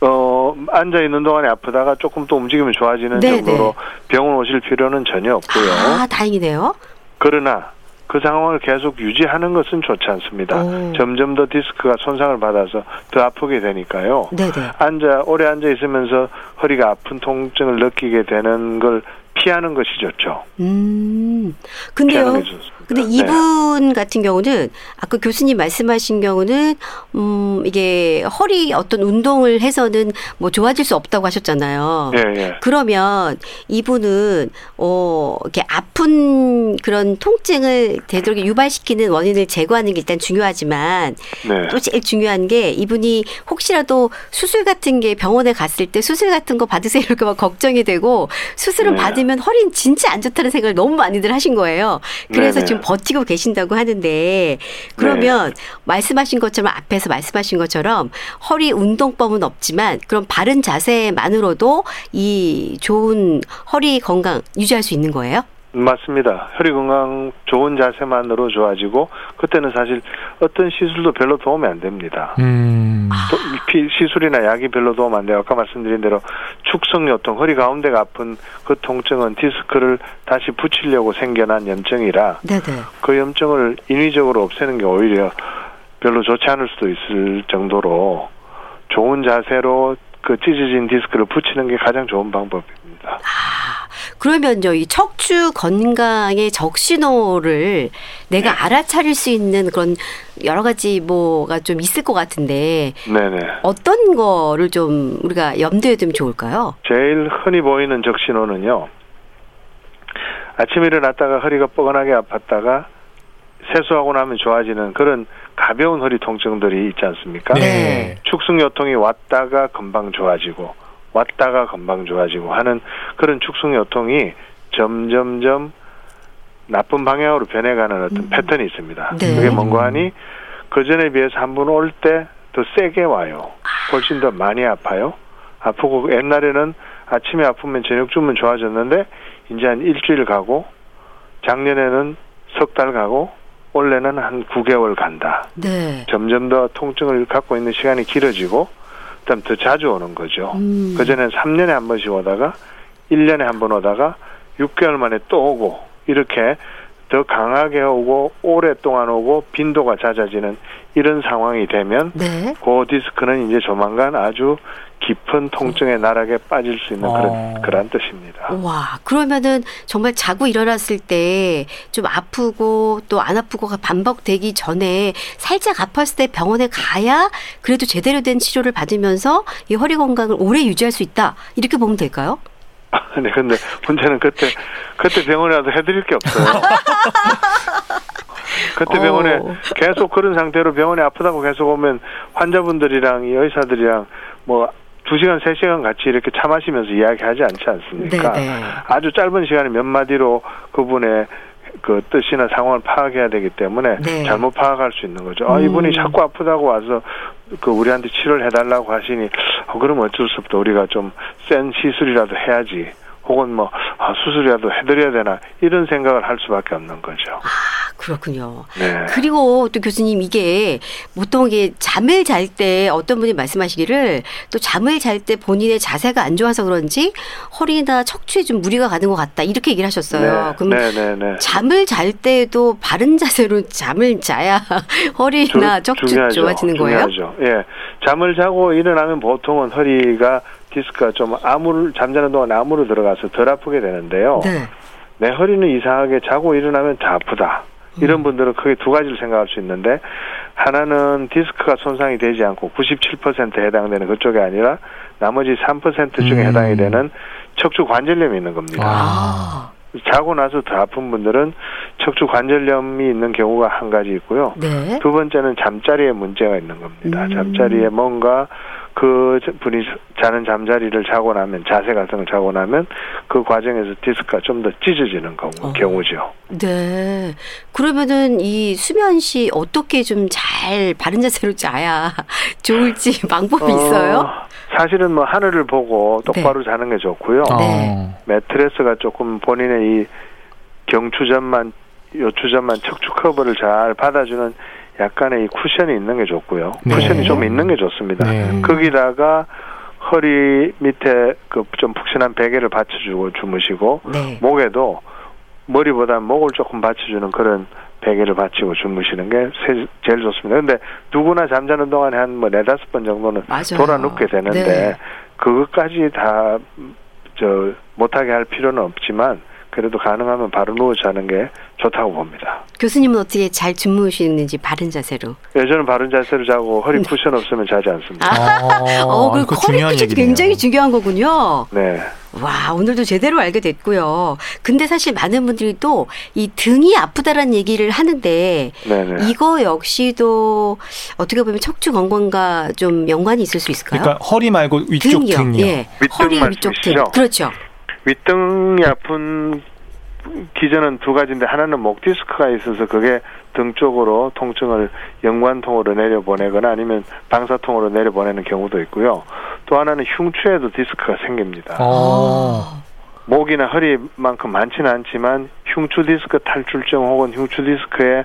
어, 앉아 있는 동안에 아프다가 조금 또 움직이면 좋아지는 네네. 정도로 병원 오실 필요는 전혀 없고요. 아 다행이네요. 그러나 그 상황을 계속 유지하는 것은 좋지 않습니다. 오. 점점 더 디스크가 손상을 받아서 더 아프게 되니까요. 네네. 앉아 오래 앉아 있으면서 허리가 아픈 통증을 느끼게 되는 걸 피하는 것이 좋죠. 음. 근데요. 근데 네. 이분 같은 경우는 아까 교수님 말씀하신 경우는 음 이게 허리 어떤 운동을 해서는 뭐 좋아질 수 없다고 하셨잖아요. 예, 예. 그러면 이분은 어 이렇게 아픈 그런 통증을 되도록 유발시키는 원인을 제거하는 게 일단 중요하지만 네. 또 제일 중요한 게 이분이 혹시라도 수술 같은 게 병원에 갔을 때 수술 같은 거 받으세요 이렇게 막 걱정이 되고 수술을 네. 받으면 허리는 진짜 안 좋다는 생각을 너무 많이들 하신 거예요. 그래서 네네. 지금 버티고 계신다고 하는데 그러면 말씀하신 것처럼 앞에서 말씀하신 것처럼 허리 운동법은 없지만 그런 바른 자세만으로도 이 좋은 허리 건강 유지할 수 있는 거예요? 맞습니다. 혈액 건강 좋은 자세만으로 좋아지고 그때는 사실 어떤 시술도 별로 도움이 안 됩니다. 음. 또 피- 시술이나 약이 별로 도움 안 돼요. 아까 말씀드린 대로 축성 요통, 허리 가운데가 아픈 그 통증은 디스크를 다시 붙이려고 생겨난 염증이라 네네. 그 염증을 인위적으로 없애는 게 오히려 별로 좋지 않을 수도 있을 정도로 좋은 자세로 그 찢어진 디스크를 붙이는 게 가장 좋은 방법입니다. 그러면 저이 척추 건강의 적신호를 내가 알아차릴 수 있는 그런 여러 가지 뭐가 좀 있을 것 같은데 네네. 어떤 거를 좀 우리가 염두에 두면 좋을까요? 제일 흔히 보이는 적신호는요. 아침에 일어났다가 허리가 뻐근하게 아팠다가 세수하고 나면 좋아지는 그런 가벼운 허리 통증들이 있지 않습니까? 네. 축승요통이 왔다가 금방 좋아지고 왔다가 금방 좋아지고 하는 그런 축승요통이 점점점 나쁜 방향으로 변해가는 어떤 패턴이 있습니다. 네. 그게 뭔가 하니 그 전에 비해서 한 번 올 때 더 세게 와요. 훨씬 더 많이 아파요. 아프고 옛날에는 아침에 아프면 저녁쯤은 좋아졌는데 이제 한 일주일 가고 작년에는 석 달 가고 올해는 한 9개월 간다. 네. 점점 더 통증을 갖고 있는 시간이 길어지고 그다음 더 자주 오는 거죠. 음. 그전에는 3년에 한 번씩 오다가 1년에 한 번 오다가 6개월 만에 또 오고 이렇게 더 강하게 오고 오랫동안 오고 빈도가 잦아지는 이런 상황이 되면 네. 그 디스크는 이제 조만간 아주 깊은 통증의 나락에 빠질 수 있는 어. 그런 그런 뜻입니다. 와, 그러면은 정말 자고 일어났을 때 좀 아프고 또 안 아프고가 반복되기 전에 살짝 아팠을 때 병원에 가야 그래도 제대로 된 치료를 받으면서 이 허리 건강을 오래 유지할 수 있다. 이렇게 보면 될까요? 네, 근데 문제는 그때 그때 병원에 와서 해드릴 게 없어요. 그때 어. 병원에 계속 그런 상태로 병원에 아프다고 계속 오면 환자분들이랑 이 의사들이랑 뭐두 시간 세 시간 같이 이렇게 차 마시면서 이야기하지 않지 않습니까? 네, 네. 아주 짧은 시간에 몇 마디로 그분의 그 뜻이나 상황을 파악해야 되기 때문에 네. 잘못 파악할 수 있는 거죠. 아, 음. 이분이 자꾸 아프다고 와서 그 우리한테 치료를 해달라고 하시니 어, 그럼 어쩔 수 없다. 우리가 좀 센 시술이라도 해야지. 혹은 뭐 아, 수술이라도 해드려야 되나 이런 생각을 할 수밖에 없는 거죠. 아, 그렇군요. 네. 그리고 또 교수님 이게 보통 이게 잠을 잘 때 어떤 분이 말씀하시기를 또 잠을 잘 때 본인의 자세가 안 좋아서 그런지 허리나 척추에 좀 무리가 가는 것 같다 이렇게 얘기를 하셨어요. 그럼 네, 네, 네. 잠을 잘 때도 바른 자세로 잠을 자야 허리나 주- 척추 중요하죠. 좋아지는 거예요? 중요하죠. 예. 잠을 자고 일어나면 보통은 허리가 디스크가 좀 암으로 잠자는 동안 암으로 들어가서 덜 아프게 되는데요. 네. 내 허리는 이상하게 자고 일어나면 더 아프다. 음. 이런 분들은 크게 두 가지를 생각할 수 있는데 하나는 디스크가 손상이 되지 않고 97%에 해당되는 그쪽이 아니라 나머지 3% 중에 음. 해당이 되는 척추 관절염이 있는 겁니다. 아, 자고 나서 더 아픈 분들은 척추 관절염이 있는 경우가 한 가지 있고요. 네. 두 번째는 잠자리에 문제가 있는 겁니다. 음. 잠자리에 뭔가 그 분이 자는 잠자리를 자고 나면 자세 같은 걸 자고 나면 그 과정에서 디스크가 좀 더 찢어지는 경우, 어. 경우죠. 네. 그러면은 이 수면 시 어떻게 좀 잘 바른 자세로 자야 좋을지 방법이 있어요? 어, 사실은 뭐 하늘을 보고 똑바로 자는 게 좋고요. 네. 매트레스가 조금 본인의 이 경추전만 요추전만 척추 커버를 잘 받아주는 약간의 이 쿠션이 있는 게 좋고요. 네. 쿠션이 좀 있는 게 좋습니다. 네. 거기다가 허리 밑에 그 좀 푹신한 베개를 받쳐주고 주무시고 네. 목에도 머리보다 목을 조금 받쳐주는 그런 베개를 받치고 주무시는 게 세- 제일 좋습니다. 근데 누구나 잠자는 동안에 한 뭐 네다섯 번 정도는 맞아요. 돌아 눕게 되는데 네. 그것까지 다 저 못하게 할 필요는 없지만 그래도 가능하면 바로 누워 자는 게 좋다고 봅니다. 교수님은 어떻게 잘 주무시는지 바른 자세로? 예, 저는 바른 자세로 자고 허리 쿠션 없으면 자지 않습니다. 어, 그리고 그거 허리 중요한 쿠션이 얘기네요. 굉장히 중요한 거군요. 네. 와, 오늘도 제대로 알게 됐고요. 근데 사실 많은 분들이 또 이 등이 아프다라는 얘기를 하는데 네네. 이거 역시도 어떻게 보면 척추 건강과 좀 연관이 있을 수 있을까요? 그러니까 허리 말고 위쪽 등이요. 등이요. 예. 윗등 허리 위쪽 등. 말씀이시죠? 그렇죠. 윗등이 아픈 기전은 두 가지인데 하나는 목 디스크가 있어서 그게 등 쪽으로 통증을 연관통으로 내려보내거나 아니면 방사통으로 내려보내는 경우도 있고요. 또 하나는 흉추에도 디스크가 생깁니다. 어. 목이나 허리만큼 많지는 않지만 흉추 디스크 탈출증 혹은 흉추 디스크의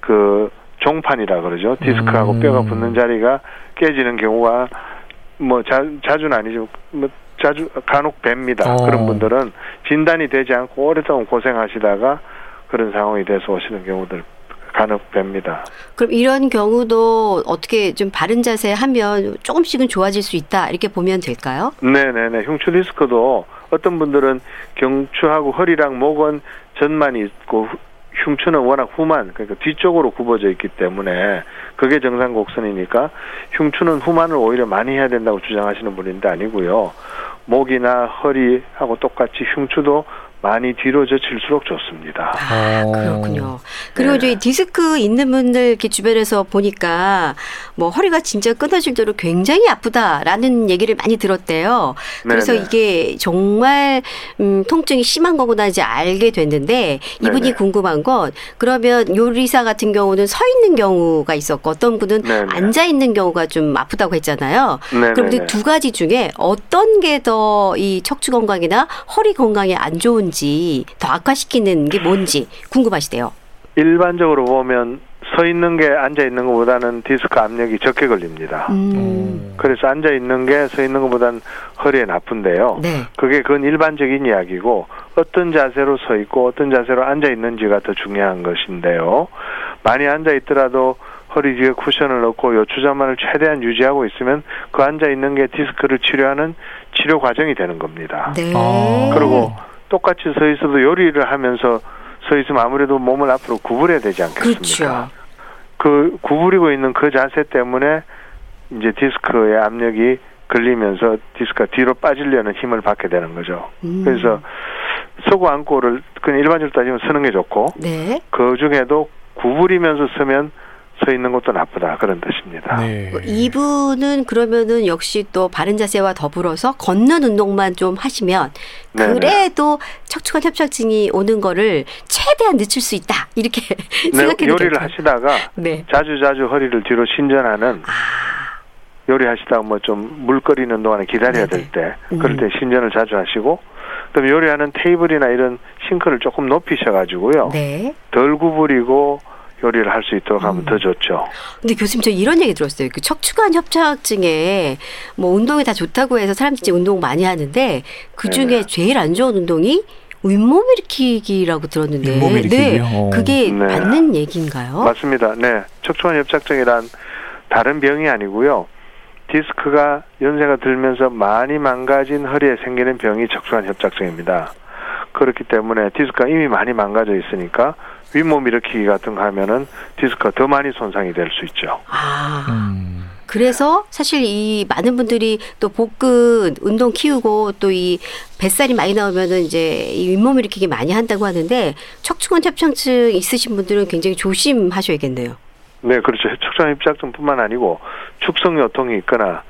그 종판이라 그러죠. 디스크하고 음. 뼈가 붙는 자리가 깨지는 경우가 뭐 자, 자주는 아니죠. 뭐 자주 간혹 뵙니다. 어. 그런 분들은 진단이 되지 않고 오랫동안 고생하시다가 그런 상황이 돼서 오시는 경우들 간혹 뵙니다. 그럼 이런 경우도 어떻게 좀 바른 자세 하면 조금씩은 좋아질 수 있다. 이렇게 보면 될까요? 네네네. 흉추 디스크도 어떤 분들은 경추하고 허리랑 목은 전만 있고 후- 흉추는 워낙 후만 그러니까 뒤쪽으로 굽어져 있기 때문에 그게 정상 곡선이니까 흉추는 후만을 오히려 많이 해야 된다고 주장하시는 분인데 아니고요. 목이나 허리하고 똑같이 흉추도 많이 뒤로 젖힐수록 좋습니다. 아, 어. 그렇군요. 그리고 네. 이제 이 디스크 있는 분들 이렇게 주변에서 보니까 뭐 허리가 진짜 끊어질 대로 굉장히 아프다라는 얘기를 많이 들었대요. 그래서 네네. 이게 정말 음, 통증이 심한 거구나 이제 알게 됐는데 이분이 네네. 궁금한 건 그러면 요리사 같은 경우는 서 있는 경우가 있었고 어떤 분은 네네. 앉아 있는 경우가 좀 아프다고 했잖아요. 그럼 이두 가지 중에 어떤 게 더 이 척추 건강이나 허리 건강에 안 좋은 지 더 악화시키는 게 뭔지 궁금하시대요. 일반적으로 보면 서 있는 게 앉아 있는 것보다는 디스크 압력이 적게 걸립니다. 음. 그래서 앉아 있는 게 서 있는 것보다는 허리에 나쁜데요. 네. 그게 그건 일반적인 이야기고 어떤 자세로 서 있고 어떤 자세로 앉아 있는지가 더 중요한 것인데요. 많이 앉아 있더라도 허리 뒤에 쿠션을 넣고 요추자만을 최대한 유지하고 있으면 그 앉아 있는 게 디스크를 치료하는 치료 과정이 되는 겁니다. 네. 아. 그리고 똑같이 서 있어도 요리를 하면서 서 있으면 아무래도 몸을 앞으로 구부려야 되지 않겠습니까? 그렇죠. 그 구부리고 있는 그 자세 때문에 이제 디스크의 압력이 걸리면서 디스크가 뒤로 빠지려는 힘을 받게 되는 거죠. 음. 그래서 서고 앉고를 그냥 일반적으로 따지면 서는 게 좋고 네. 그 중에도 구부리면서 서면 서 있는 것도 나쁘다 그런 뜻입니다. 네. 뭐 이분은 그러면은 역시 또 바른 자세와 더불어서 걷는 운동만 좀 하시면 네네. 그래도 척추관 협착증이 오는 거를 최대한 늦출 수 있다 이렇게 네, 생각해도 요리를 될까요? 하시다가 네. 자주 자주 허리를 뒤로 신전하는 아, 요리하시다가 뭐 좀물 끓이는 동안에 기다려야 네네. 될때 음. 그럴 때 신전을 자주 하시고 그다음에 요리하는 테이블이나 이런 싱크를 조금 높이셔 가지고요 네. 덜 구부리고 요리를 할 수 있도록 하면 음. 더 좋죠. 근데 교수님 저 이런 얘기 들었어요. 그 척추관 협착증에 뭐 운동이 다 좋다고 해서 사람들이 운동 많이 하는데 그 중에 네네. 제일 안 좋은 운동이 윗몸 일으키기라고 들었는데 윗몸 일으키기요? 네. 어. 그게 네. 맞는 얘기인가요? 맞습니다. 네, 척추관 협착증이란 다른 병이 아니고요. 디스크가 연세가 들면서 많이 망가진 허리에 생기는 병이 척추관 협착증입니다. 그렇기 때문에 디스크가 이미 많이 망가져 있으니까 윗몸 일으키기 같은 거 하면은 디스크가 더 많이 손상이 될 수 있죠. 아. 음. 그래서 사실 이 많은 분들이 또 복근 운동 키우고 또 이 뱃살이 많이 나오면은 이제 이 윗몸 일으키기 많이 한다고 하는데 척추관 협착증 있으신 분들은 굉장히 조심하셔야겠네요. 네, 그렇죠. 척추관 협착증뿐만 아니고 축성 요통이 있거나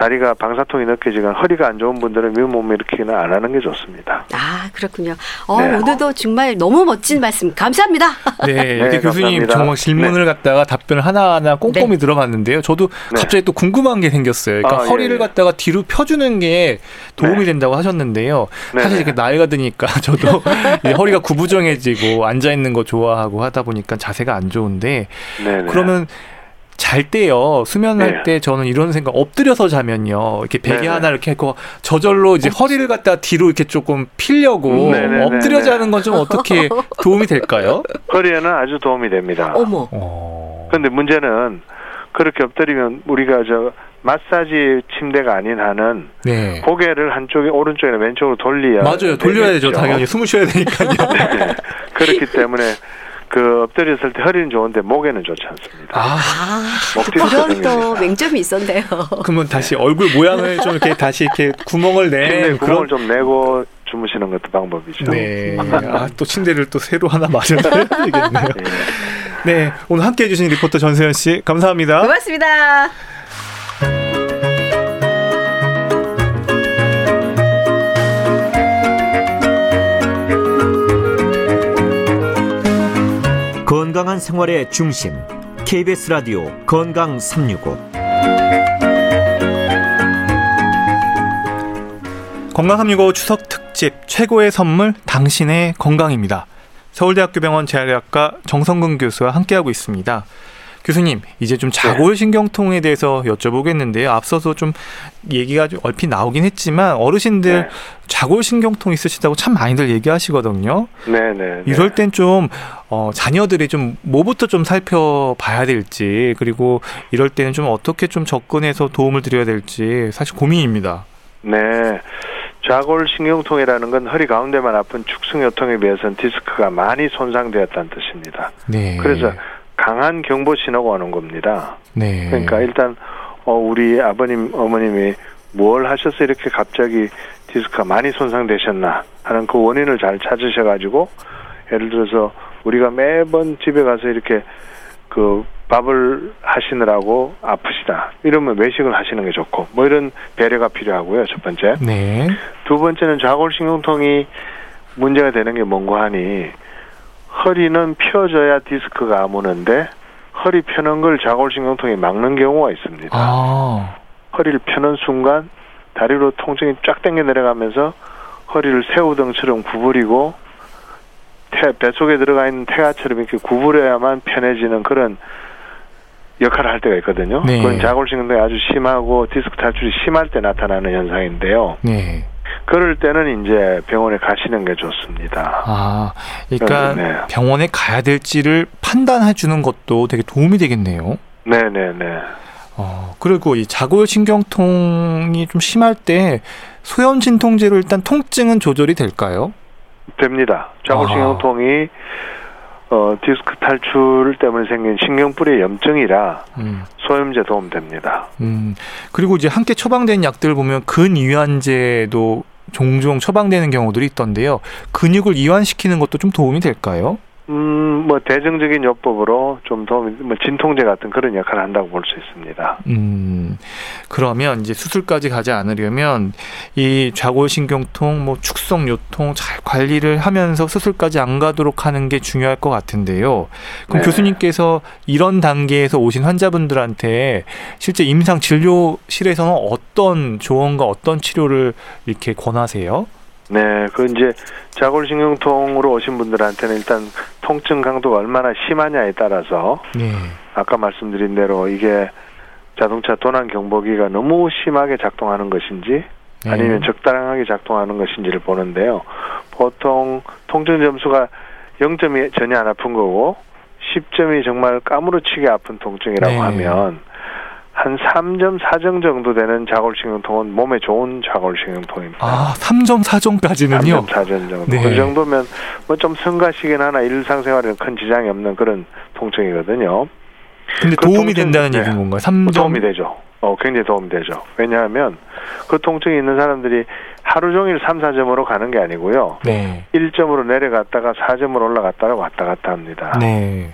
다리가 방사통이 느껴지거나 허리가 안 좋은 분들은 윗몸 일으키기는 안 하는 게 좋습니다. 아 그렇군요. 어, 네. 오늘도 정말 너무 멋진 말씀 감사합니다. 네, 이렇게 네, 교수님 감사합니다. 정말 질문을 갖다가 답변을 하나하나 꼼꼼히 네. 들어봤는데요. 저도 네. 갑자기 또 궁금한 게 생겼어요. 그러니까 아, 예, 허리를 예. 갖다가 뒤로 펴주는 게 도움이 네. 된다고 하셨는데요. 네, 사실 네. 이렇게 나이가 드니까 저도 이 허리가 구부정해지고 앉아 있는 거 좋아하고 하다 보니까 자세가 안 좋은데 네, 네. 그러면 잘 때요 수면할 네. 때 저는 이런 생각 엎드려서 자면요 이렇게 베개 네, 네. 하나 이렇게 하고 저절로 이제 허리를 갖다 뒤로 이렇게 조금 필려고 네, 네, 네, 엎드려 네. 자는 건 좀 어떻게 도움이 될까요? 허리에는 아주 도움이 됩니다. 어머. 어... 근데 문제는 그렇게 엎드리면 우리가 저 마사지 침대가 아닌 한은 네. 고개를 한쪽에 오른쪽이나 왼쪽으로 돌려야 맞아요. 돌려야 되죠. 당연히 숨을 쉬어야 되니까요. 네. 그렇기 때문에 그 엎드렸을 때 허리는 좋은데 목에는 좋지 않습니다. 아, 아, 그런 또. 맹점이 있었네요. 그러면 다시 얼굴 모양을 좀 이렇게 다시 이렇게 구멍을 침대 낸 구멍을 그런 좀 내고 주무시는 것도 방법이죠. 네. 아, 또 침대를 또 새로 하나 마련해야 되겠네요. 네. 네. 오늘 함께 해 주신 리포터 전세현 씨, 감사합니다. 고맙습니다. 건강한 생활의 중심 KBS 라디오 건강 365 건강 365 추석 특집 최고의 선물 당신의 건강입니다. 서울대학교 병원 재활의학과 정성근 교수와 함께하고 있습니다. 교수님, 이제 좀 자골신경통에 대해서 여쭤보겠는데요. 앞서서 좀 얘기가 좀 얼핏 나오긴 했지만 어르신들 네. 자골신경통 있으시다고 참 많이들 얘기하시거든요. 네, 네. 이럴 땐 좀 어, 자녀들이 좀 뭐부터 좀 살펴봐야 될지 그리고 이럴 때는 좀 어떻게 좀 접근해서 도움을 드려야 될지 사실 고민입니다. 네. 좌골신경통이라는 건 허리 가운데만 아픈 축승요통에 비해서는 디스크가 많이 손상되었다는 뜻입니다. 네. 그래서 강한 경보 신호가 오는 겁니다. 네. 그러니까 일단 어, 우리 아버님 어머님이 뭘 하셔서 이렇게 갑자기 디스크가 많이 손상되셨나 하는 그 원인을 잘 찾으셔가지고 예를 들어서 우리가 매번 집에 가서 이렇게 그 밥을 하시느라고 아프시다 이러면 외식을 하시는 게 좋고 뭐 이런 배려가 필요하고요 첫 번째 네. 두 번째는 좌골신경통이 문제가 되는 게 뭔고 하니 허리는 펴져야 디스크가 아무는데 허리 펴는 걸 좌골신경통이 막는 경우가 있습니다. 아. 허리를 펴는 순간 다리로 통증이 쫙 당겨 내려가면서 허리를 새우등처럼 구부리고 태, 뱃속에 들어가 있는 태아처럼 이렇게 구부려야만 편해지는 그런 역할을 할 때가 있거든요. 네. 그건 좌골신경통이 아주 심하고 디스크 탈출이 심할 때 나타나는 현상인데요. 네. 그럴 때는 이제 병원에 가시는 게 좋습니다. 아, 그러니까 네. 병원에 가야 될지를 판단해 주는 것도 되게 도움이 되겠네요. 네 네 네. 어, 그리고 이 자골신경통이 좀 심할 때 소염 진통제로 일단 통증은 조절이 될까요? 됩니다. 좌골신경통이 어, 디스크 탈출 때문에 생긴 신경뿌리의 염증이라 음. 소염제 도움됩니다. 음. 그리고 이제 함께 처방된 약들 보면 근이완제도 종종 처방되는 경우들이 있던데요. 근육을 이완시키는 것도 좀 도움이 될까요? 음, 뭐 대증적인 요법으로 좀 도움이, 뭐 진통제 같은 그런 역할을 한다고 볼 수 있습니다. 음, 그러면 이제 수술까지 가지 않으려면 이 좌골신경통, 뭐 축성 요통 잘 관리를 하면서 수술까지 안 가도록 하는 게 중요할 것 같은데요. 그럼 네. 교수님께서 이런 단계에서 오신 환자분들한테 실제 임상 진료실에서는 어떤 조언과 어떤 치료를 이렇게 권하세요? 네, 그 이제 좌골신경통으로 오신 분들한테는 일단 통증 강도가 얼마나 심하냐에 따라서 네. 아까 말씀드린 대로 이게 자동차 도난 경보기가 너무 심하게 작동하는 것인지 네. 아니면 적당하게 작동하는 것인지를 보는데요. 보통 통증 점수가 0점이 전혀 안 아픈 거고 10점이 정말 까무러치게 아픈 통증이라고 네. 하면 한 3점, 4점 정도 되는 좌골신경통은 몸에 좋은 좌골신경통입니다. 아, 3점, 4점까지는요? 3점, 4점 정도. 네. 그 정도면 뭐 좀 성가시긴 하나 일상생활에는 큰 지장이 없는 그런 통증이거든요. 근데 그 도움이 통증, 된다는 네. 얘기인 건가요? 3점 도움이 되죠. 어, 굉장히 도움이 되죠. 왜냐하면 그 통증이 있는 사람들이 하루 종일 3, 4점으로 가는 게 아니고요. 네. 1점으로 내려갔다가 4점으로 올라갔다가 왔다 갔다 합니다. 네.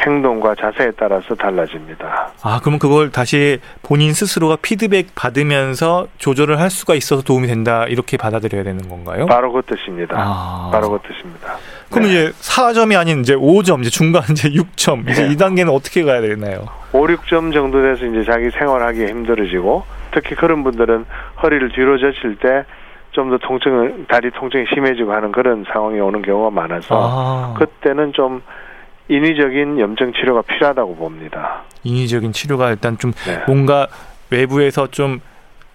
행동과 자세에 따라서 달라집니다. 아, 그러면 그걸 다시 본인 스스로가 피드백 받으면서 조절을 할 수가 있어서 도움이 된다. 이렇게 받아들여야 되는 건가요? 바로 그 뜻입니다. 아. 바로 그 뜻입니다. 그럼 네. 이제 4점이 아닌 이제 5점, 이제 중간 이제 6점. 이제 네. 이 단계는 어떻게 가야 되나요? 5, 6점 정도 돼서 이제 자기 생활하기 힘들어지고 특히 그런 분들은 허리를 뒤로 젖힐 때 좀더 통증을 다리 통증이 심해지고 하는 그런 상황이 오는 경우가 많아서 아, 그때는 좀 인위적인 염증 치료가 필요하다고 봅니다. 인위적인 치료가 일단 좀 네. 뭔가 외부에서 좀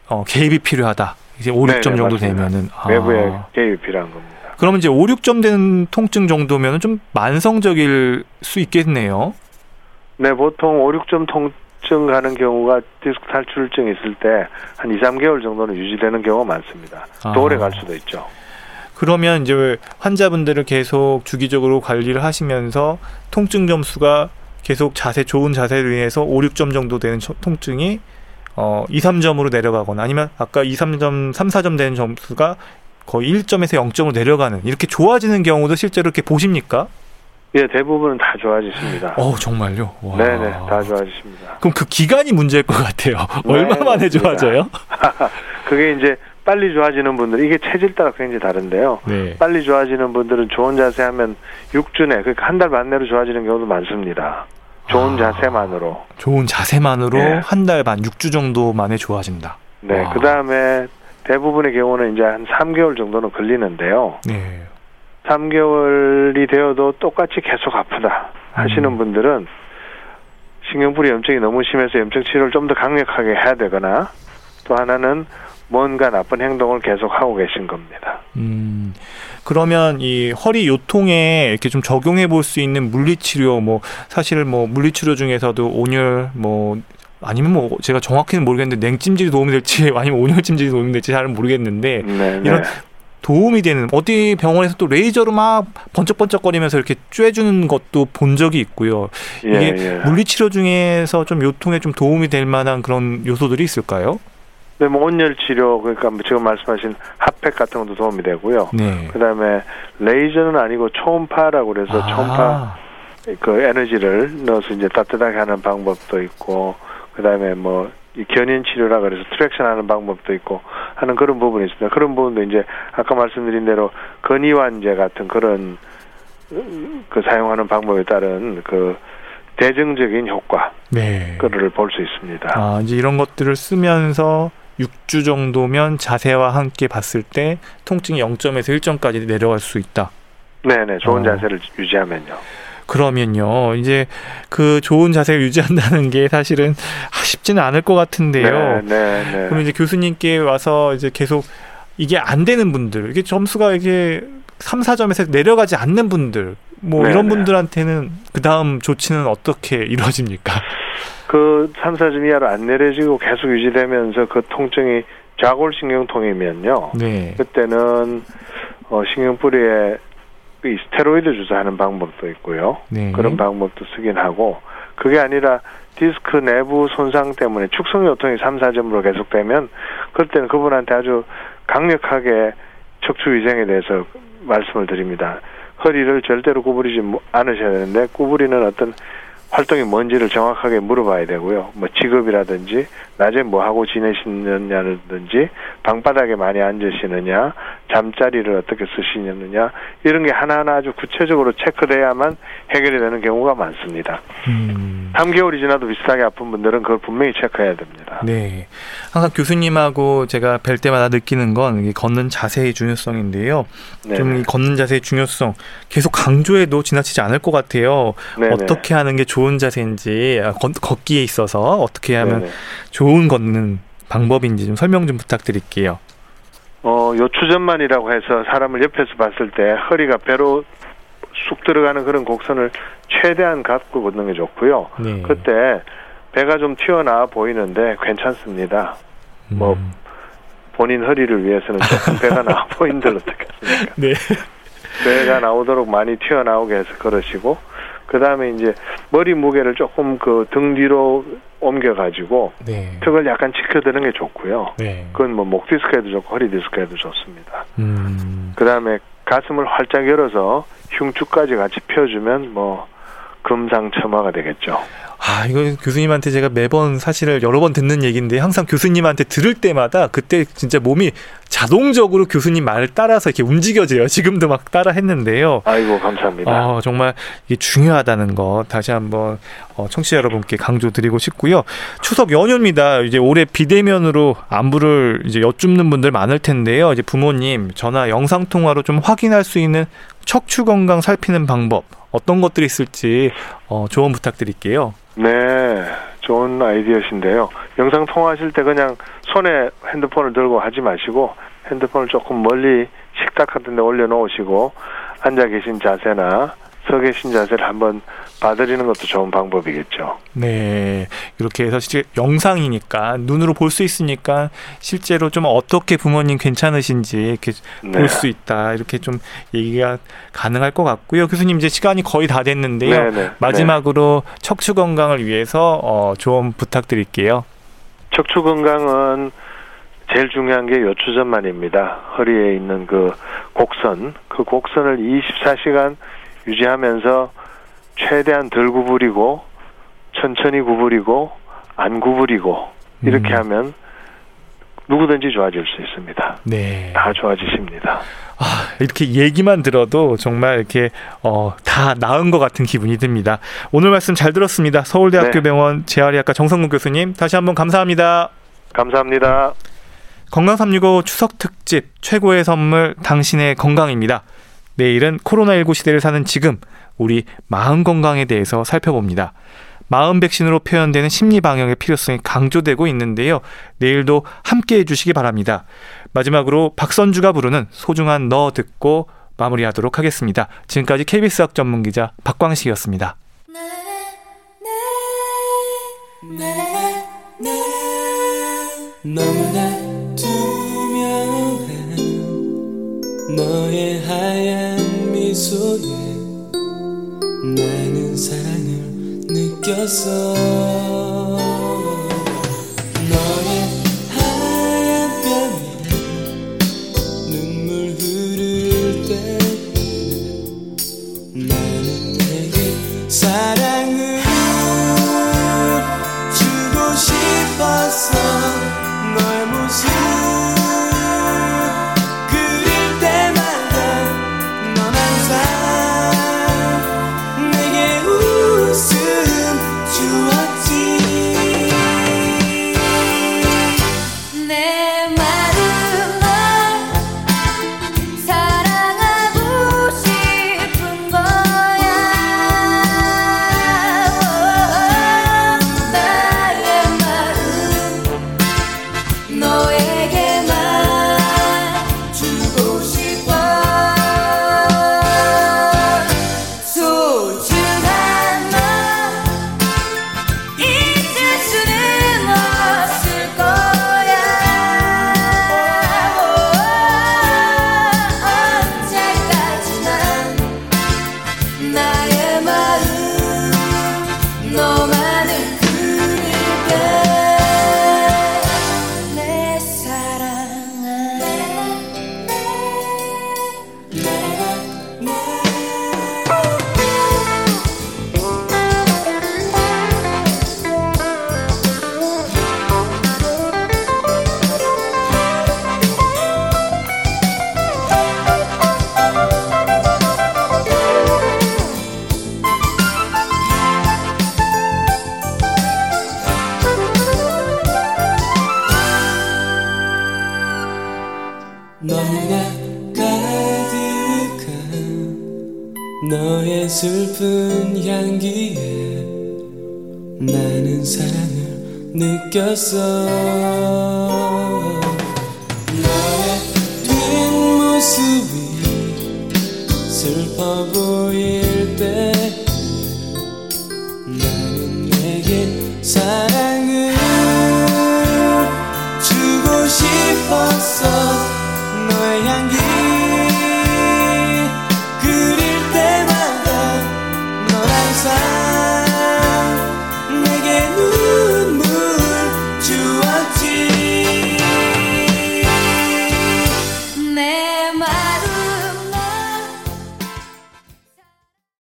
어, 개입이 필요하다. 이제 5, 6점 네네, 정도 맞습니다. 되면은 아. 외부의 개입이 필요한 겁니다. 그러면 이제 5, 6점 되는 통증 정도면은 좀 만성적일 수 있겠네요. 네, 보통 5, 6점 통증 가는 경우가 디스크 탈출증 있을 때 한 2, 3개월 정도는 유지되는 경우가 많습니다. 또 아. 오래 갈 수도 있죠. 그러면 이제 환자분들을 계속 주기적으로 관리를 하시면서 통증 점수가 계속 자세 좋은 자세로 인해서 5, 6점 정도 되는 초- 통증이 어 2, 3점으로 내려가거나 아니면 아까 2, 3점, 3, 4점 되는 점수가 거의 1점에서 0점으로 내려가는 이렇게 좋아지는 경우도 실제로 이렇게 보십니까? 예, 대부분은 다 좋아지십니다. 어 정말요? 와. 네네, 다 좋아지십니다. 그럼 그 기간이 문제일 것 같아요. 네, 얼마 만에 맞습니다. 좋아져요? 그게 이제 빨리 좋아지는 분들 이게 체질 따라 굉장히 다른데요. 네. 빨리 좋아지는 분들은 좋은 자세 하면 6주 내, 그러니까 한달반 내로 좋아지는 경우도 많습니다. 좋은 아. 자세만으로. 좋은 자세만으로 네. 한달 반, 6주 정도 만에 좋아진다. 네, 와. 그 다음에 대부분의 경우는 이제 한 3개월 정도는 걸리는데요. 네. 3개월이 되어도 똑같이 계속 아프다 하시는 음. 분들은 신경불이 염증이 너무 심해서 염증 치료를 좀 더 강력하게 해야 되거나 또 하나는 뭔가 나쁜 행동을 계속 하고 계신 겁니다. 음, 그러면 이 허리 요통에 이렇게 좀 적용해 볼 수 있는 물리치료, 뭐, 사실 뭐, 물리치료 중에서도 온열, 뭐, 아니면 뭐, 제가 정확히는 모르겠는데, 냉찜질이 도움이 될지, 아니면 온열찜질이 도움이 될지 잘은 모르겠는데, 네, 이런 네. 도움이 되는, 어디 병원에서 또 레이저로 막 번쩍번쩍거리면서 이렇게 쬐주는 것도 본 적이 있고요. 예, 이게 예. 물리치료 중에서 좀 요통에 좀 도움이 될 만한 그런 요소들이 있을까요? 네, 뭐 온열 치료 그러니까 뭐 지금 말씀하신 핫팩 같은 것도 도움이 되고요. 네. 그다음에 레이저는 아니고 초음파라고 그래서 초음파 아, 그 에너지를 넣어서 이제 따뜻하게 하는 방법도 있고 그다음에 뭐이 견인 치료라 그래서 traction 하는 방법도 있고 하는 그런 부분이 있습니다. 그런 부분도 이제 아까 말씀드린 대로 건이완제 같은 그런 음, 그 사용하는 방법에 따른 그 대증적인 효과 네. 그를 볼 수 있습니다. 아, 이제 이런 것들을 쓰면서 6주 정도면 자세와 함께 봤을 때 통증이 0점에서 1점까지 내려갈 수 있다. 네네 좋은 어. 자세를 유지하면요. 그러면요, 이제 그 좋은 자세를 유지한다는 게 사실은 아, 쉽지는 않을 것 같은데요. 네, 네, 네. 그럼 이제 교수님께 와서 이제 계속 이게 안 되는 분들, 이게 점수가 이게 3, 4점에서 내려가지 않는 분들, 뭐 네, 이런 네. 분들한테는 그 다음 조치는 어떻게 이루어집니까? 그 3, 4점 이하로 안 내려지고 계속 유지되면서 그 통증이 좌골신경통이면요. 네. 그때는 어, 신경뿌리에 이 스테로이드 주사하는 방법도 있고요. 네. 그런 방법도 쓰긴 하고 그게 아니라 디스크 내부 손상 때문에 축성 요통이 3, 4점으로 계속되면 그럴 때는 그분한테 아주 강력하게 척추 위생에 대해서 말씀을 드립니다. 허리를 절대로 구부리지 뭐- 않으셔야 되는데 구부리는 어떤 활동이 뭔지를 정확하게 물어봐야 되고요. 뭐 직업이라든지 낮에 뭐 하고 지내시느냐든지 방바닥에 많이 앉으시느냐, 잠자리를 어떻게 쓰시느냐 이런 게 하나하나 아주 구체적으로 체크돼야만 해결이 되는 경우가 많습니다. 음. 3개월이 지나도 비슷하게 아픈 분들은 그걸 분명히 체크해야 됩니다. 네. 항상 교수님하고 제가 뵐 때마다 느끼는 건 걷는 자세의 중요성인데요. 네. 좀이 걷는 자세의 중요성 계속 강조해도 지나치지 않을 것 같아요. 네네. 어떻게 하는 게 좋은 자세인지 아, 걷, 걷기에 있어서 어떻게 하면 네네. 좋은 걷는 방법인지 좀 설명 좀 부탁드릴게요. 어, 요추전만이라고 해서 사람을 옆에서 봤을 때 허리가 배로 쑥 들어가는 그런 곡선을 최대한 갖고 걷는 게 좋고요. 네. 그때 배가 좀 튀어나와 보이는데 괜찮습니다. 뭐 음. 본인 허리를 위해서는 조금 배가 나와 보인들 어떻겠습니까? 네. 배가 나오도록 많이 튀어나오게 해서 걸으시고 그 다음에 이제 머리 무게를 조금 그 등 뒤로 옮겨가지고 네. 턱을 약간 지켜드는 게 좋고요. 네. 그건 뭐 목 디스크에도 좋고 허리 디스크에도 좋습니다. 음. 그 다음에 가슴을 활짝 열어서 흉추까지 같이 펴주면 뭐 금상첨화가 되겠죠. 아, 이거 교수님한테 제가 매번 사실을 여러 번 듣는 얘기인데 항상 교수님한테 들을 때마다 그때 진짜 몸이 자동적으로 교수님 말을 따라서 이렇게 움직여져요. 지금도 막 따라 했는데요. 아이고 감사합니다. 어, 정말 이게 중요하다는 거 다시 한번 어, 청취자 여러분께 강조드리고 싶고요. 추석 연휴입니다. 이제 올해 비대면으로 안부를 이제 여쭙는 분들 많을 텐데요. 이제 부모님 전화 영상 통화로 좀 확인할 수 있는 척추 건강 살피는 방법 어떤 것들이 있을지 어, 조언 부탁드릴게요. 네, 좋은 아이디어신데요. 영상 통화하실 때 그냥 손에 핸드폰을 들고 하지 마시고 핸드폰을 조금 멀리 식탁 같은 데 올려놓으시고 앉아 계신 자세나 서 계신 자세를 한번 봐드리는 것도 좋은 방법이겠죠. 네. 이렇게 해서 실제 영상이니까 눈으로 볼 수 있으니까 실제로 좀 어떻게 부모님 괜찮으신지 이렇게 네. 볼수 있다. 이렇게 좀 얘기가 가능할 것 같고요. 교수님 이제 시간이 거의 다 됐는데요. 네, 네, 마지막으로 척추 건강을 위해서 어, 조언 부탁드릴게요. 척추 건강은 제일 중요한 게 요추전만입니다. 허리에 있는 그 곡선, 그 곡선을 24시간 유지하면서 최대한 덜 구부리고 천천히 구부리고 안 구부리고 이렇게 음. 하면 누구든지 좋아질 수 있습니다. 네. 다 좋아지십니다. 아, 이렇게 얘기만 들어도 정말 이렇게 어, 다 나은 것 같은 기분이 듭니다. 오늘 말씀 잘 들었습니다. 서울대학교 네. 병원 재활의학과 정성근 교수님 다시 한번 감사합니다. 감사합니다. 건강 365 추석 특집 최고의 선물 당신의 건강입니다. 내일은 코로나19 시대를 사는 지금 우리 마음 건강에 대해서 살펴봅니다. 마음 백신으로 표현되는 심리 방역의 필요성이 강조되고 있는데요. 내일도 함께 해주시기 바랍니다. 마지막으로 박선주가 부르는 소중한 너 듣고 마무리하도록 하겠습니다. 지금까지 KBS 학 전문 기자 박광식이었습니다. 너무나 투명한 너의 하얀 미소에 사랑